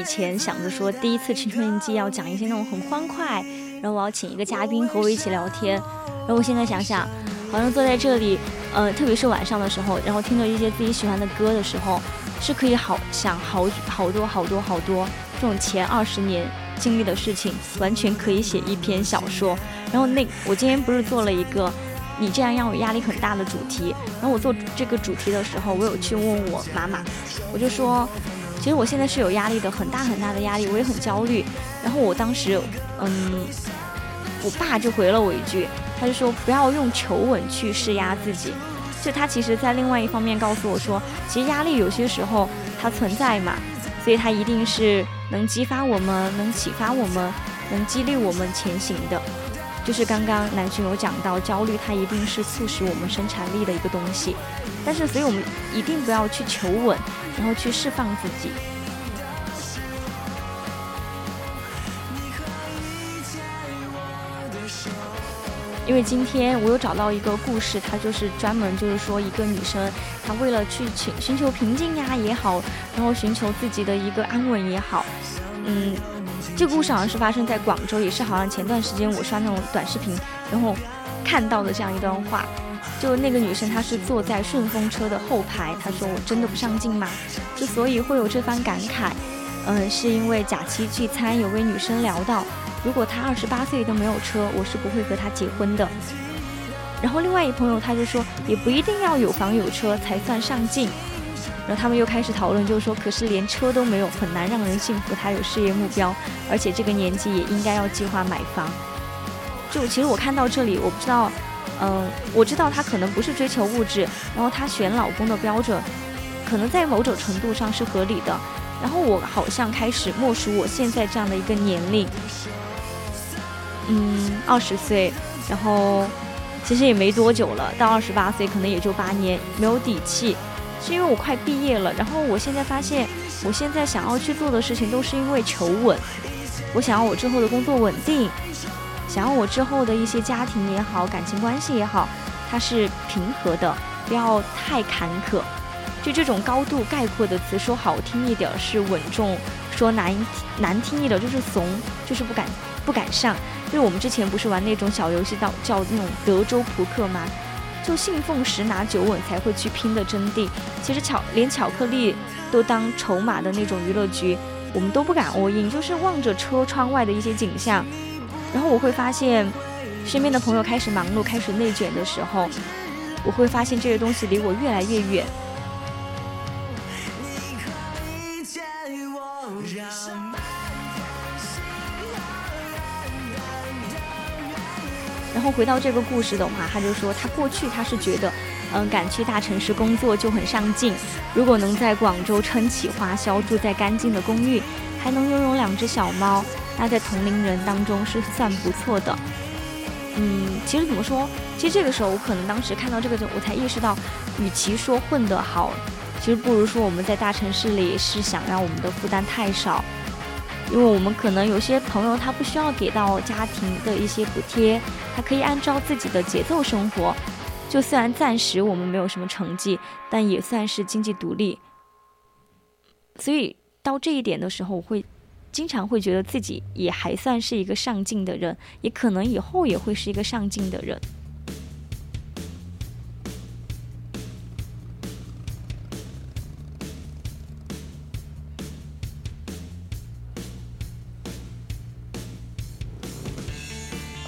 前想着说，第一次青春期要讲一些那种很欢快，然后我要请一个嘉宾和我一起聊天。然后我现在想想，好像坐在这里，呃，特别是晚上的时候，然后听着一些自己喜欢的歌的时候，是可以好想好好多好多好多这种前二十年经历的事情，完全可以写一篇小说。然后那我今天不是做了一个你这样让我压力很大的主题，然后我做这个主题的时候，我有去问我妈妈，我就说。其实我现在是有压力的，很大很大的压力，我也很焦虑。然后我当时，嗯，我爸就回了我一句，他就说不要用求稳去施压自己。就他其实在另外一方面告诉我说，其实压力有些时候它存在嘛，所以它一定是能激发我们、能启发我们、能激励我们前行的。就是刚刚南巡有讲到，焦虑它一定是促使我们生产力的一个东西。但是，所以我们一定不要去求稳。然后去释放自己，因为今天我有找到一个故事，它就是专门就是说一个女生，她为了去寻寻求平静呀也好，然后寻求自己的一个安稳也好，嗯，这个故事好像是发生在广州，也是好像前段时间我刷那种短视频，然后看到的这样一段话。就那个女生，她是坐在顺风车的后排。她说：“我真的不上进吗？”之所以会有这番感慨，嗯，是因为假期聚餐，有位女生聊到，如果她二十八岁都没有车，我是不会和她结婚的。然后另外一朋友他就说，也不一定要有房有车才算上进。然后他们又开始讨论，就是说，可是连车都没有，很难让人幸福。他有事业目标，而且这个年纪也应该要计划买房。就其实我看到这里，我不知道。嗯，我知道他可能不是追求物质，然后他选老公的标准，可能在某种程度上是合理的。然后我好像开始默数我现在这样的一个年龄，嗯，二十岁，然后其实也没多久了，到二十八岁可能也就八年，没有底气，是因为我快毕业了。然后我现在发现，我现在想要去做的事情都是因为求稳，我想要我之后的工作稳定。想要我之后的一些家庭也好，感情关系也好，它是平和的，不要太坎坷。就这种高度概括的词，说好听一点是稳重，说难难听一点就是怂，就是不敢不敢上。因为我们之前不是玩那种小游戏，叫叫那种德州扑克吗？就信奉十拿九稳才会去拼的真谛。其实巧连巧克力都当筹码的那种娱乐局，我们都不敢 all in，就是望着车窗外的一些景象，然后我会发现，身边的朋友开始忙碌、开始内卷的时候，我会发现这些东西离我越来越远。然后回到这个故事的话，他就说他过去他是觉得，嗯，敢去大城市工作就很上进。如果能在广州撑起花销，住在干净的公寓，还能拥有两只小猫，那在同龄人当中是算不错的。嗯，其实怎么说？其实这个时候我可能当时看到这个，我才意识到，与其说混得好，其实不如说我们在大城市里是想让我们的负担太少。因为我们可能有些朋友他不需要给到家庭的一些补贴，他可以按照自己的节奏生活。就虽然暂时我们没有什么成绩，但也算是经济独立。所以到这一点的时候，我会经常会觉得自己也还算是一个上进的人，也可能以后也会是一个上进的人。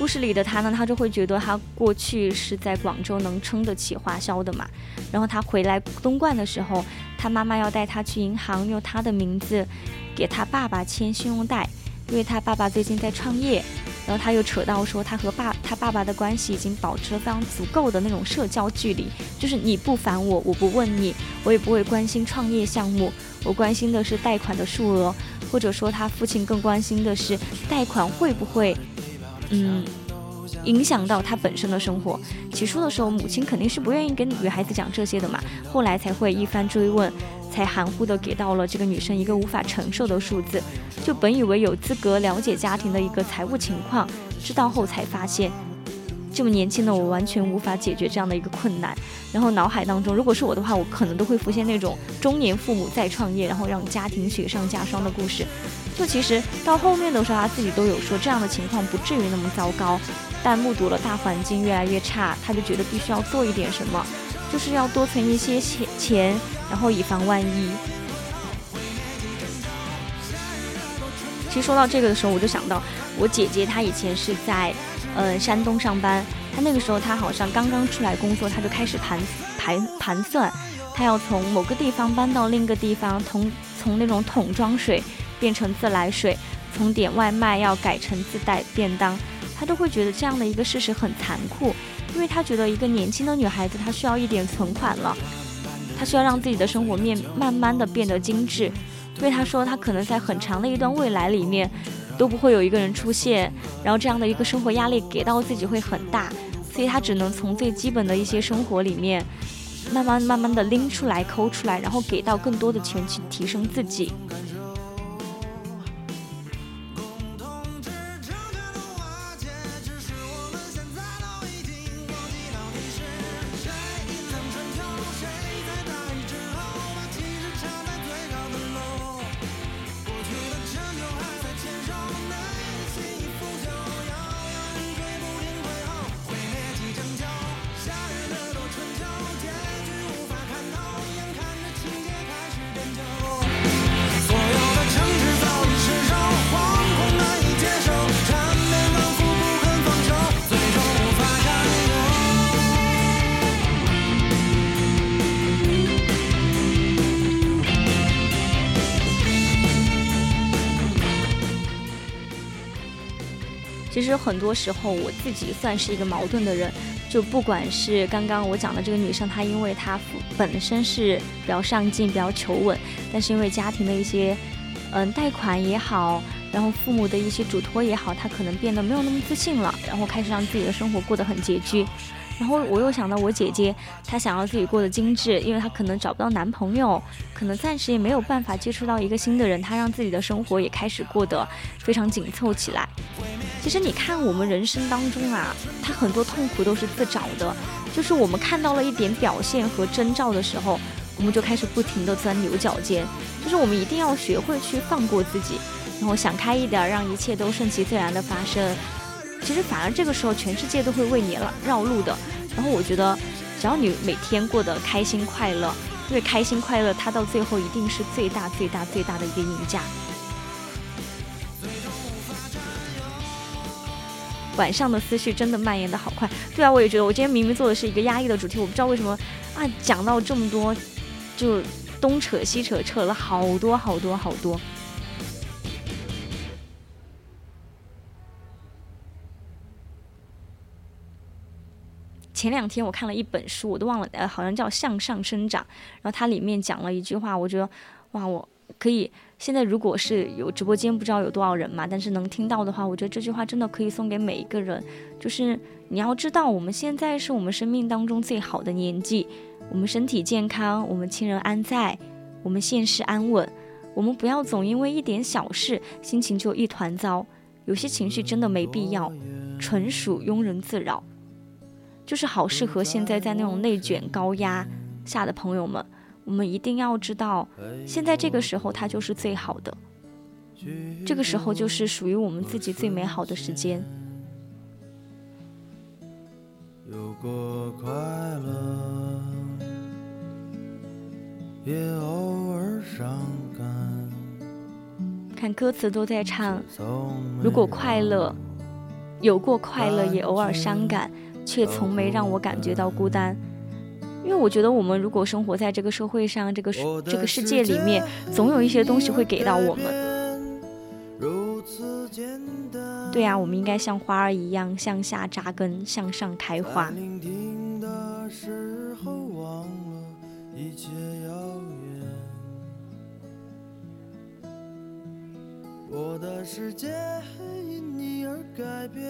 故事里的他呢，他就会觉得他过去是在广州能撑得起花销的嘛。然后他回来东莞的时候，他妈妈要带他去银行用他的名字给他爸爸签信用贷，因为他爸爸最近在创业。然后他又扯到说，他和爸他爸爸的关系已经保持了非常足够的那种社交距离，就是你不烦我，我不问你，我也不会关心创业项目，我关心的是贷款的数额，或者说他父亲更关心的是贷款会不会。嗯，影响到她本身的生活。起初的时候，母亲肯定是不愿意跟女孩子讲这些的嘛。后来才会一番追问，才含糊的给到了这个女生一个无法承受的数字。就本以为有资格了解家庭的一个财务情况，知道后才发现。这么年轻的我完全无法解决这样的一个困难，然后脑海当中，如果是我的话，我可能都会浮现那种中年父母再创业，然后让家庭雪上加霜的故事。就其实到后面的时候，他自己都有说这样的情况不至于那么糟糕，但目睹了大环境越来越差，他就觉得必须要做一点什么，就是要多存一些钱钱，然后以防万一。其实说到这个的时候，我就想到我姐姐，她以前是在。呃，山东上班，他那个时候他好像刚刚出来工作，他就开始盘盘盘算，他要从某个地方搬到另一个地方，从从那种桶装水变成自来水，从点外卖要改成自带便当，他都会觉得这样的一个事实很残酷，因为他觉得一个年轻的女孩子她需要一点存款了，她需要让自己的生活面慢慢的变得精致，因为他说他可能在很长的一段未来里面。都不会有一个人出现，然后这样的一个生活压力给到自己会很大，所以他只能从最基本的一些生活里面，慢慢慢慢的拎出来、抠出来，然后给到更多的钱去提升自己。很多时候，我自己算是一个矛盾的人。就不管是刚刚我讲的这个女生，她因为她本身是比较上进、比较求稳，但是因为家庭的一些嗯贷款也好，然后父母的一些嘱托也好，她可能变得没有那么自信了，然后开始让自己的生活过得很拮据。然后我又想到我姐姐，她想要自己过得精致，因为她可能找不到男朋友，可能暂时也没有办法接触到一个新的人，她让自己的生活也开始过得非常紧凑起来。其实你看我们人生当中啊，他很多痛苦都是自找的，就是我们看到了一点表现和征兆的时候，我们就开始不停的钻牛角尖。就是我们一定要学会去放过自己，然后想开一点，让一切都顺其自然的发生。其实反而这个时候，全世界都会为你绕绕路的。然后我觉得，只要你每天过得开心快乐，因为开心快乐，它到最后一定是最大最大最大的一个赢家。晚上的思绪真的蔓延的好快，对啊，我也觉得，我今天明明做的是一个压抑的主题，我不知道为什么啊，讲到这么多，就东扯西扯，扯了好多好多好多。前两天我看了一本书，我都忘了，呃，好像叫《向上生长》，然后它里面讲了一句话，我觉得，哇，我可以现在如果是有直播间，不知道有多少人嘛，但是能听到的话，我觉得这句话真的可以送给每一个人，就是你要知道，我们现在是我们生命当中最好的年纪，我们身体健康，我们亲人安在，我们现实安稳，我们不要总因为一点小事心情就一团糟，有些情绪真的没必要，纯属庸人自扰。就是好适合现在在那种内卷高压下的朋友们，我们一定要知道，现在这个时候它就是最好的，这个时候就是属于我们自己最美好的时间。有过快乐，也偶尔伤感。看歌词都在唱，如果快乐，有过快乐，也偶尔伤感。却从没让我感觉到孤单，因为我觉得我们如果生活在这个社会上，这个这个世界里面，总有一些东西会给到我们。对呀，我们应该像花儿一样向下扎根，向上开花。我的世界因你而改变。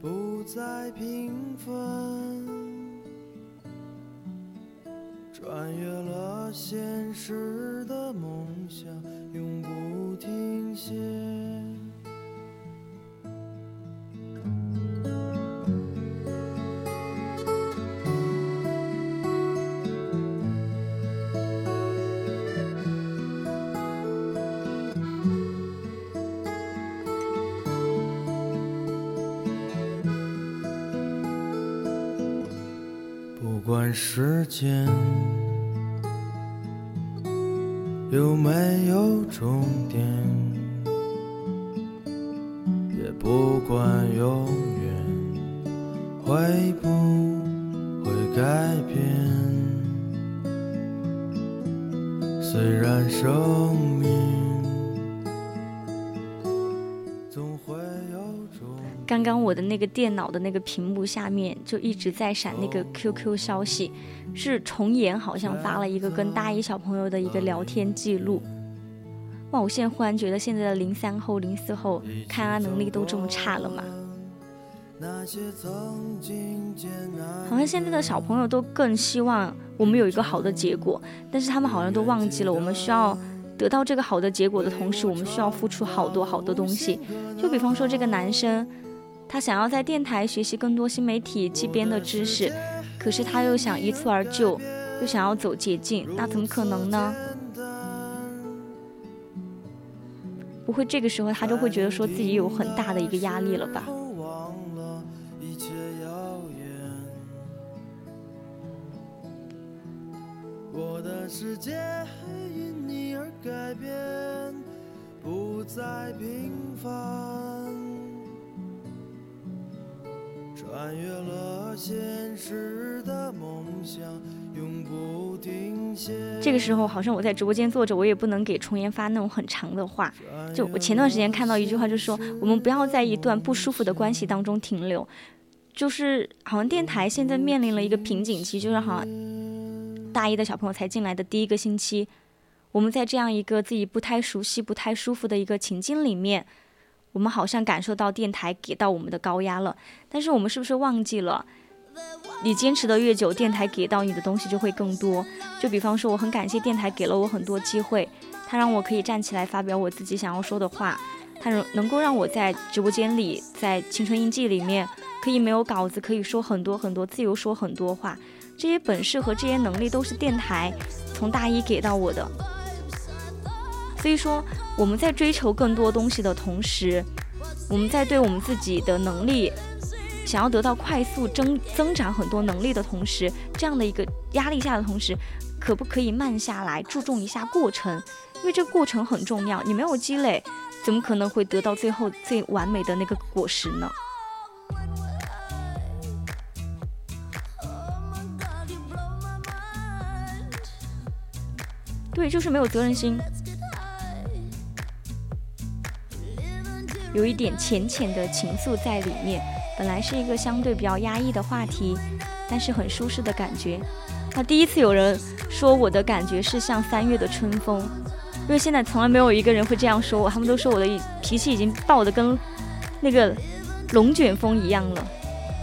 不再平凡，穿越了现实的梦想，永不停歇。管时间有没有终点，也不管永远会不会改变。虽然生命。刚刚我的那个电脑的那个屏幕下面就一直在闪那个 QQ 消息，是重岩好像发了一个跟大一小朋友的一个聊天记录。哇，我现在忽然觉得现在的零三后、零四后抗压能力都这么差了吗？好像现在的小朋友都更希望我们有一个好的结果，但是他们好像都忘记了，我们需要得到这个好的结果的同时，我们需要付出好多好多东西。就比方说这个男生。他想要在电台学习更多新媒体机编的知识，可是他又想一蹴而就，又想要走捷径，那怎么可能呢？不会这个时候他就会觉得说自己有很大的一个压力了吧？我的世界因你而改变，不再平凡。穿越了现实的梦想，永不停歇。这个时候，好像我在直播间坐着，我也不能给重言发那种很长的话。就我前段时间看到一句话，就说我们不要在一段不舒服的关系当中停留。就是好像电台现在面临了一个瓶颈期，就是好像大一的小朋友才进来的第一个星期，我们在这样一个自己不太熟悉、不太舒服的一个情境里面。我们好像感受到电台给到我们的高压了，但是我们是不是忘记了，你坚持的越久，电台给到你的东西就会更多。就比方说，我很感谢电台给了我很多机会，它让我可以站起来发表我自己想要说的话，它能能够让我在直播间里，在青春印记里面可以没有稿子，可以说很多很多自由说很多话。这些本事和这些能力都是电台从大一给到我的。所以说，我们在追求更多东西的同时，我们在对我们自己的能力想要得到快速增增长很多能力的同时，这样的一个压力下的同时，可不可以慢下来，注重一下过程？因为这个过程很重要。你没有积累，怎么可能会得到最后最完美的那个果实呢？对，就是没有责任心。有一点浅浅的情愫在里面，本来是一个相对比较压抑的话题，但是很舒适的感觉。那第一次有人说我的感觉是像三月的春风，因为现在从来没有一个人会这样说我，他们都说我的脾气已经爆的跟那个龙卷风一样了。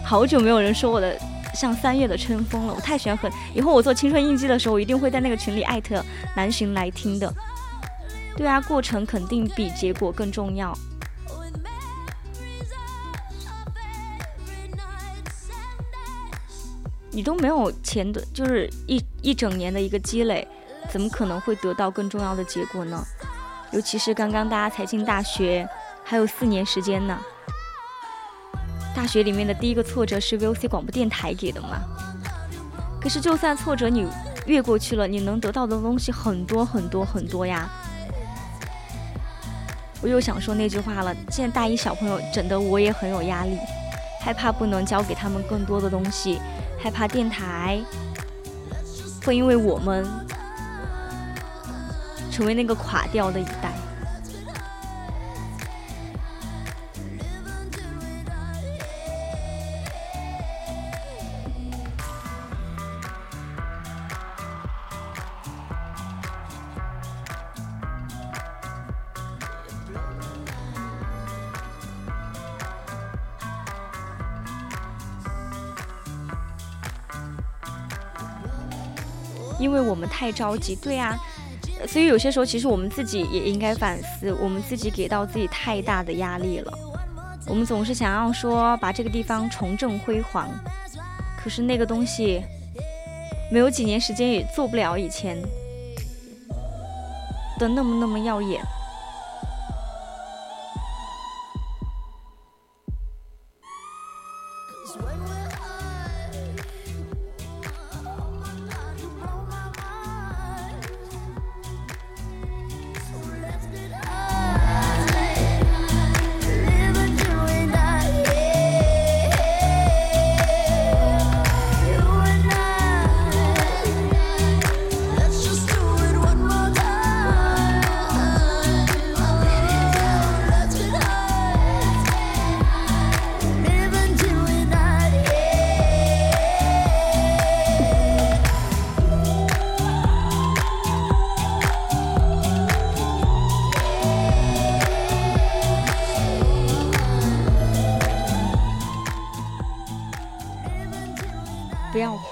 好久没有人说我的像三月的春风了，我太喜欢很以后我做青春印记的时候，我一定会在那个群里艾特南浔来听的。对啊，过程肯定比结果更重要。你都没有前的，就是一一整年的一个积累，怎么可能会得到更重要的结果呢？尤其是刚刚大家才进大学，还有四年时间呢。大学里面的第一个挫折是 VOC 广播电台给的嘛？可是就算挫折你越过去了，你能得到的东西很多很多很多呀。我又想说那句话了，现在大一小朋友整的我也很有压力，害怕不能教给他们更多的东西。害怕电台会因为我们成为那个垮掉的一代。太着急，对啊，所以有些时候其实我们自己也应该反思，我们自己给到自己太大的压力了。我们总是想要说把这个地方重振辉煌，可是那个东西没有几年时间也做不了以前的那么那么耀眼。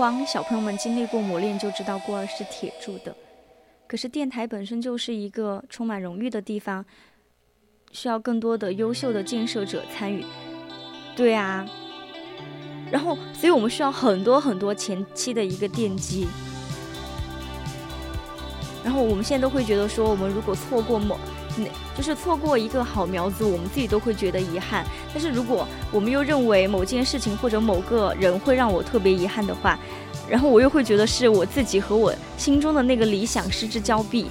慌，小朋友们经历过磨练就知道孤儿是铁铸的。可是电台本身就是一个充满荣誉的地方，需要更多的优秀的建设者参与。对啊，然后，所以我们需要很多很多前期的一个奠基。然后我们现在都会觉得说，我们如果错过某。那就是错过一个好苗子，我们自己都会觉得遗憾。但是如果我们又认为某件事情或者某个人会让我特别遗憾的话，然后我又会觉得是我自己和我心中的那个理想失之交臂。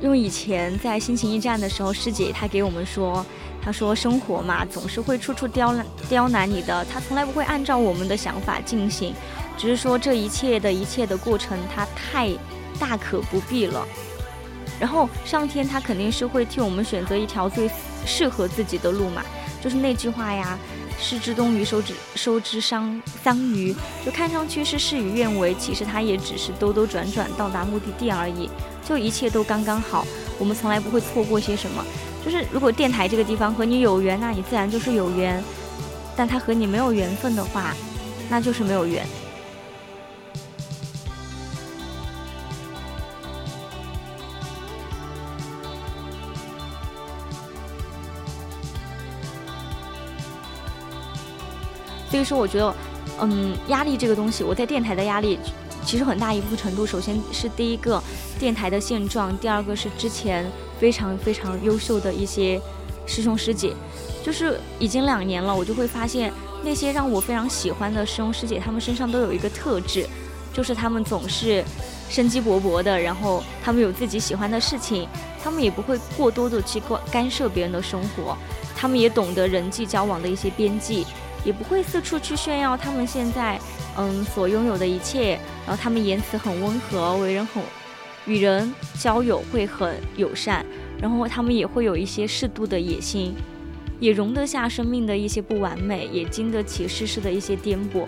因为以前在心情驿站的时候，师姐她给我们说，他说生活嘛，总是会处处刁难刁难你的，他从来不会按照我们的想法进行。只是说这一切的一切的过程，他太大可不必了。然后上天他肯定是会替我们选择一条最适合自己的路嘛。就是那句话呀，“失之东隅，收之收之桑桑榆”，就看上去是事与愿违，其实他也只是兜兜转转到达目的地而已。就一切都刚刚好，我们从来不会错过些什么。就是如果电台这个地方和你有缘，那你自然就是有缘；但它和你没有缘分的话，那就是没有缘。所以说，我觉得，嗯，压力这个东西，我在电台的压力，其实很大一部分程度，首先是第一个电台的现状，第二个是之前非常非常优秀的一些师兄师姐，就是已经两年了，我就会发现那些让我非常喜欢的师兄师姐，他们身上都有一个特质，就是他们总是生机勃勃的，然后他们有自己喜欢的事情，他们也不会过多的去干干涉别人的生活。他们也懂得人际交往的一些边际，也不会四处去炫耀他们现在嗯所拥有的一切。然后他们言辞很温和，为人很与人交友会很友善。然后他们也会有一些适度的野心，也容得下生命的一些不完美，也经得起世事的一些颠簸。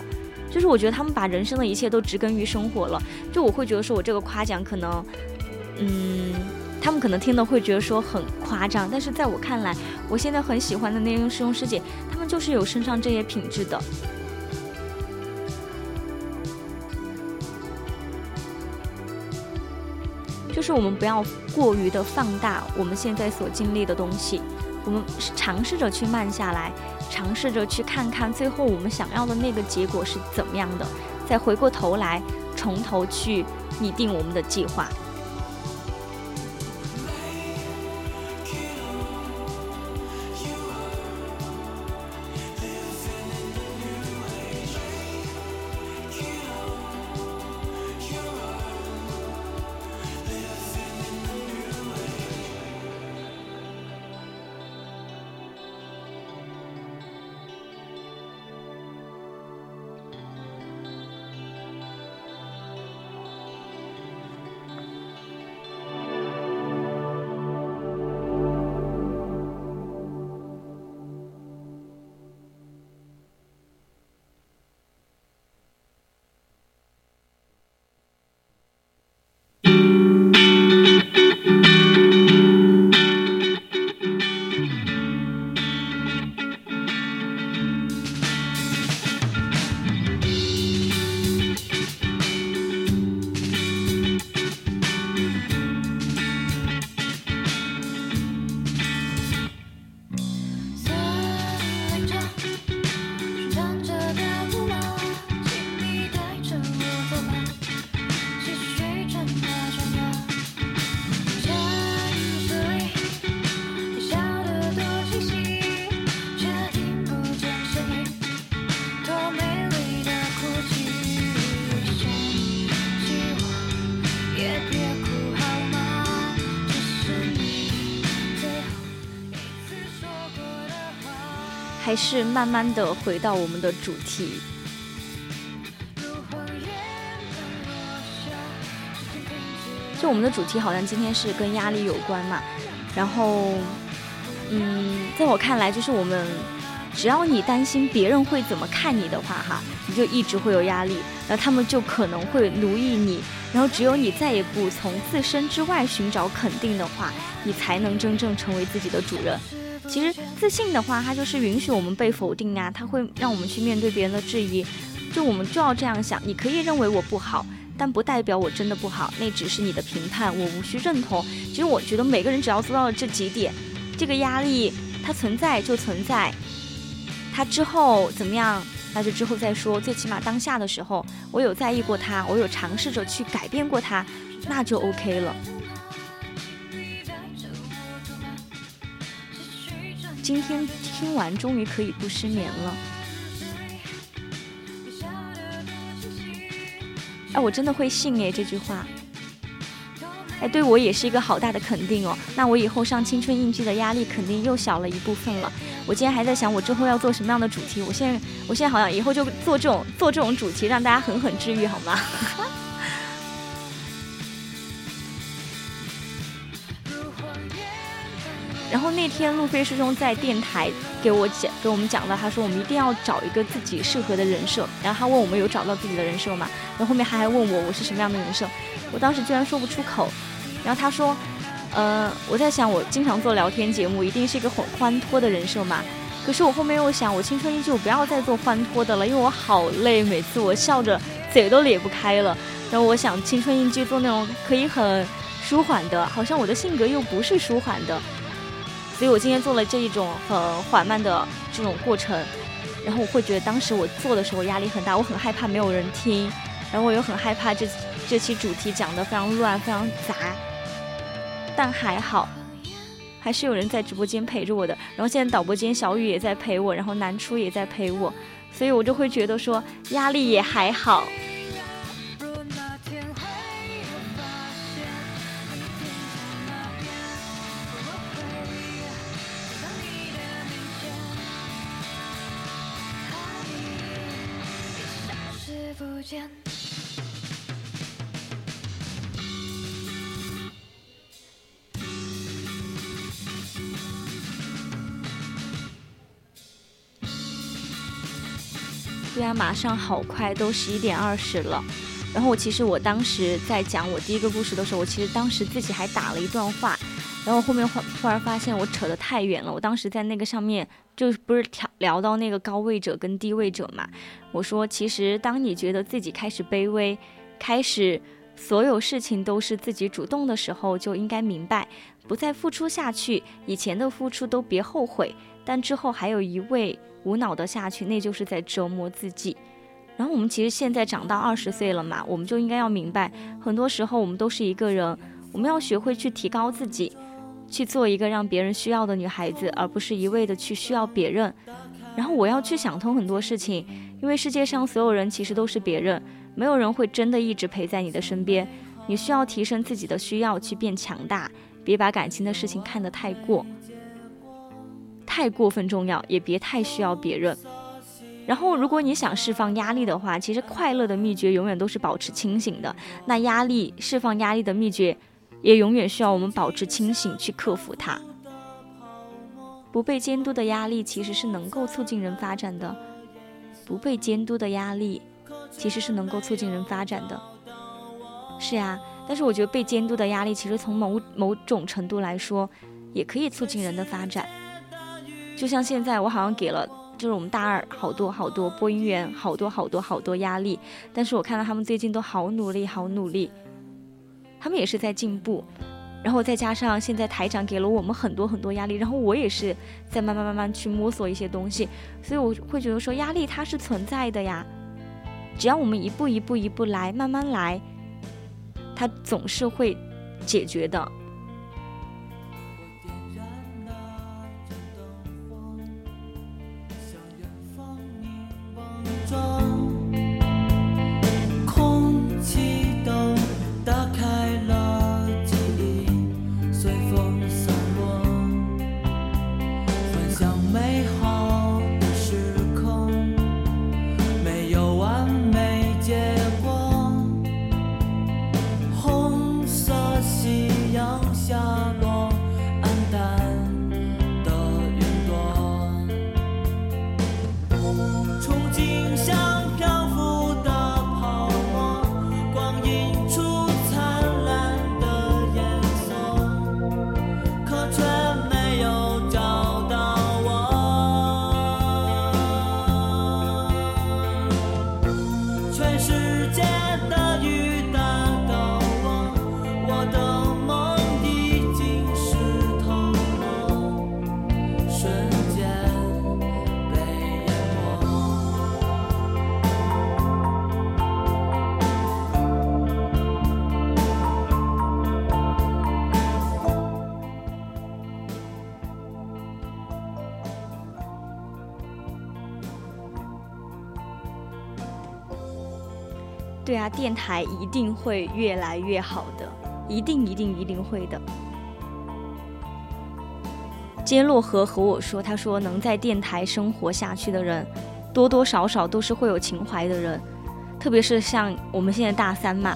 就是我觉得他们把人生的一切都植根于生活了。就我会觉得说我这个夸奖可能，嗯。他们可能听的会觉得说很夸张，但是在我看来，我现在很喜欢的那些师兄师姐，他们就是有身上这些品质的。是我们不要过于的放大我们现在所经历的东西，我们尝试着去慢下来，尝试着去看看最后我们想要的那个结果是怎么样的，再回过头来从头去拟定我们的计划。是慢慢的回到我们的主题，就我们的主题好像今天是跟压力有关嘛，然后，嗯，在我看来，就是我们只要你担心别人会怎么看你的话，哈，你就一直会有压力，那他们就可能会奴役你，然后只有你再也不从自身之外寻找肯定的话，你才能真正成为自己的主人。其实自信的话，它就是允许我们被否定啊，它会让我们去面对别人的质疑。就我们就要这样想，你可以认为我不好，但不代表我真的不好，那只是你的评判，我无需认同。其实我觉得每个人只要做到了这几点，这个压力它存在就存在，它之后怎么样，那就之后再说。最起码当下的时候，我有在意过它，我有尝试着去改变过它，那就 OK 了。今天听完，终于可以不失眠了。哎，我真的会信哎这句话。哎，对我也是一个好大的肯定哦。那我以后上青春印记的压力肯定又小了一部分了。我今天还在想，我之后要做什么样的主题。我现在，我现在好像以后就做这种做这种主题，让大家狠狠治愈，好吗？然后那天路飞师兄在电台给我讲，给我们讲了，他说我们一定要找一个自己适合的人设。然后他问我们有找到自己的人设吗？然后后面他还问我我是什么样的人设，我当时居然说不出口。然后他说，呃，我在想我经常做聊天节目，一定是一个很欢脱的人设嘛。可是我后面又想，我青春依旧不要再做欢脱的了，因为我好累，每次我笑着嘴都咧不开了。然后我想青春印记做那种可以很舒缓的，好像我的性格又不是舒缓的。所以我今天做了这一种很缓慢的这种过程，然后我会觉得当时我做的时候压力很大，我很害怕没有人听，然后我又很害怕这 这期主题讲的非常乱、非常杂，但还好，还是有人在直播间陪着我的。然后现在导播间小雨也在陪我，然后南初也在陪我，所以我就会觉得说压力也还好。马上好快都十一点二十了。然后我其实我当时在讲我第一个故事的时候，我其实当时自己还打了一段话。然后后面忽忽然发现我扯得太远了。我当时在那个上面就不是聊聊到那个高位者跟低位者嘛。我说其实当你觉得自己开始卑微，开始所有事情都是自己主动的时候，就应该明白不再付出下去，以前的付出都别后悔。但之后还有一位。无脑的下去，那就是在折磨自己。然后我们其实现在长到二十岁了嘛，我们就应该要明白，很多时候我们都是一个人，我们要学会去提高自己，去做一个让别人需要的女孩子，而不是一味的去需要别人。然后我要去想通很多事情，因为世界上所有人其实都是别人，没有人会真的一直陪在你的身边。你需要提升自己的需要去变强大，别把感情的事情看得太过。太过分重要，也别太需要别人。然后，如果你想释放压力的话，其实快乐的秘诀永远都是保持清醒的。那压力释放压力的秘诀，也永远需要我们保持清醒去克服它。不被监督的压力其实是能够促进人发展的。不被监督的压力其实是能够促进人发展的。是呀，但是我觉得被监督的压力其实从某某种程度来说，也可以促进人的发展。就像现在，我好像给了就是我们大二好多好多播音员好多好多好多压力，但是我看到他们最近都好努力，好努力，他们也是在进步。然后再加上现在台长给了我们很多很多压力，然后我也是在慢慢慢慢去摸索一些东西，所以我会觉得说压力它是存在的呀，只要我们一步一步一步来，慢慢来，它总是会解决的。电台一定会越来越好的，一定一定一定会的。今天洛河和我说，他说能在电台生活下去的人，多多少少都是会有情怀的人，特别是像我们现在大三嘛，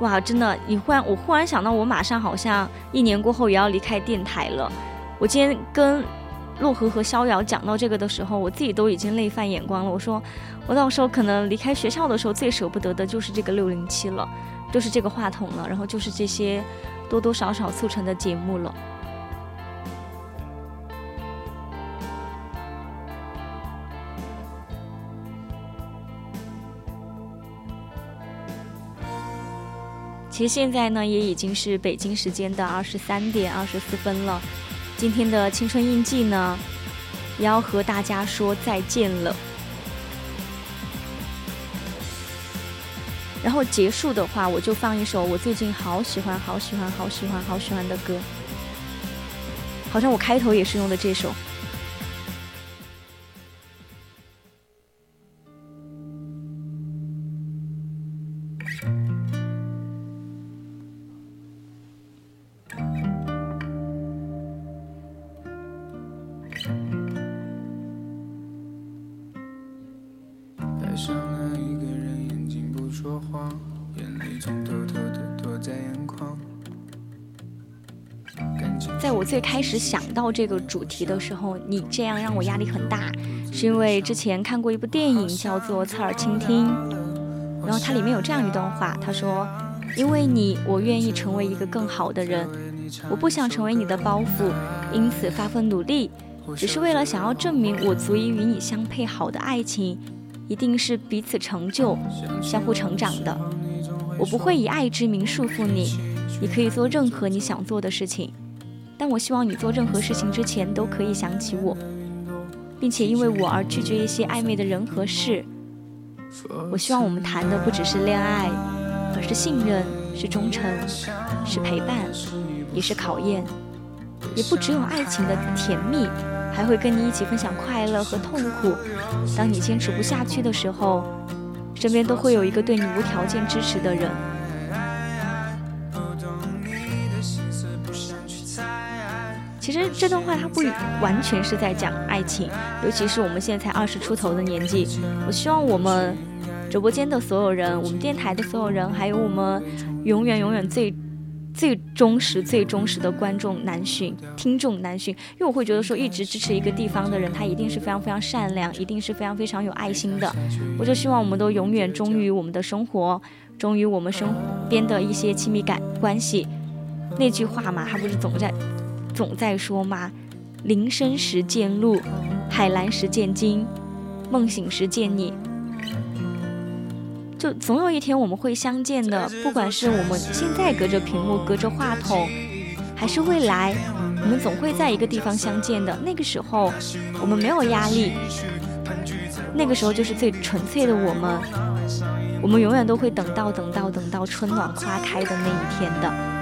哇，真的，你忽然我忽然想到，我马上好像一年过后也要离开电台了。我今天跟。洛河和逍遥讲到这个的时候，我自己都已经泪泛眼光了。我说，我到时候可能离开学校的时候，最舍不得的就是这个六零七了，就是这个话筒了，然后就是这些多多少少促成的节目了。其实现在呢，也已经是北京时间的二十三点二十四分了。今天的青春印记呢，也要和大家说再见了。然后结束的话，我就放一首我最近好喜欢、好喜欢、好喜欢、好喜欢的歌，好像我开头也是用的这首。最开始想到这个主题的时候，你这样让我压力很大，是因为之前看过一部电影叫做《侧耳倾听》，然后它里面有这样一段话，他说：“因为你，我愿意成为一个更好的人，我不想成为你的包袱，因此发奋努力，只是为了想要证明我足以与你相配好的爱情，一定是彼此成就、相互成长的。我不会以爱之名束缚你，你可以做任何你想做的事情。”但我希望你做任何事情之前都可以想起我，并且因为我而拒绝一些暧昧的人和事。我希望我们谈的不只是恋爱，而是信任，是忠诚，是陪伴，也是考验。也不只有爱情的甜蜜，还会跟你一起分享快乐和痛苦。当你坚持不下去的时候，身边都会有一个对你无条件支持的人。其实这段话它不完全是在讲爱情，尤其是我们现在才二十出头的年纪。我希望我们直播间的所有人，我们电台的所有人，还有我们永远永远最最忠实、最忠实的观众南浔听众南浔，因为我会觉得说，一直支持一个地方的人，他一定是非常非常善良，一定是非常非常有爱心的。我就希望我们都永远忠于我们的生活，忠于我们身边的一些亲密感关系。那句话嘛，他不是总在。总在说嘛，林深时见鹿，海蓝时见鲸，梦醒时见你。就总有一天我们会相见的，不管是我们现在隔着屏幕、隔着话筒，还是未来，我们总会在一个地方相见的。那个时候，我们没有压力，那个时候就是最纯粹的我们。我们永远都会等到、等到、等到春暖花开的那一天的。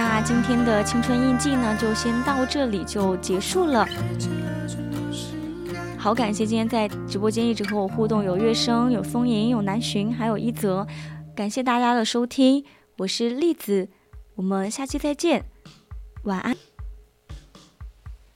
那今天的青春印记呢，就先到这里就结束了。好，感谢今天在直播间一直和我互动，有月声，有松吟，有南浔，还有一泽，感谢大家的收听，我是栗子，我们下期再见，晚安。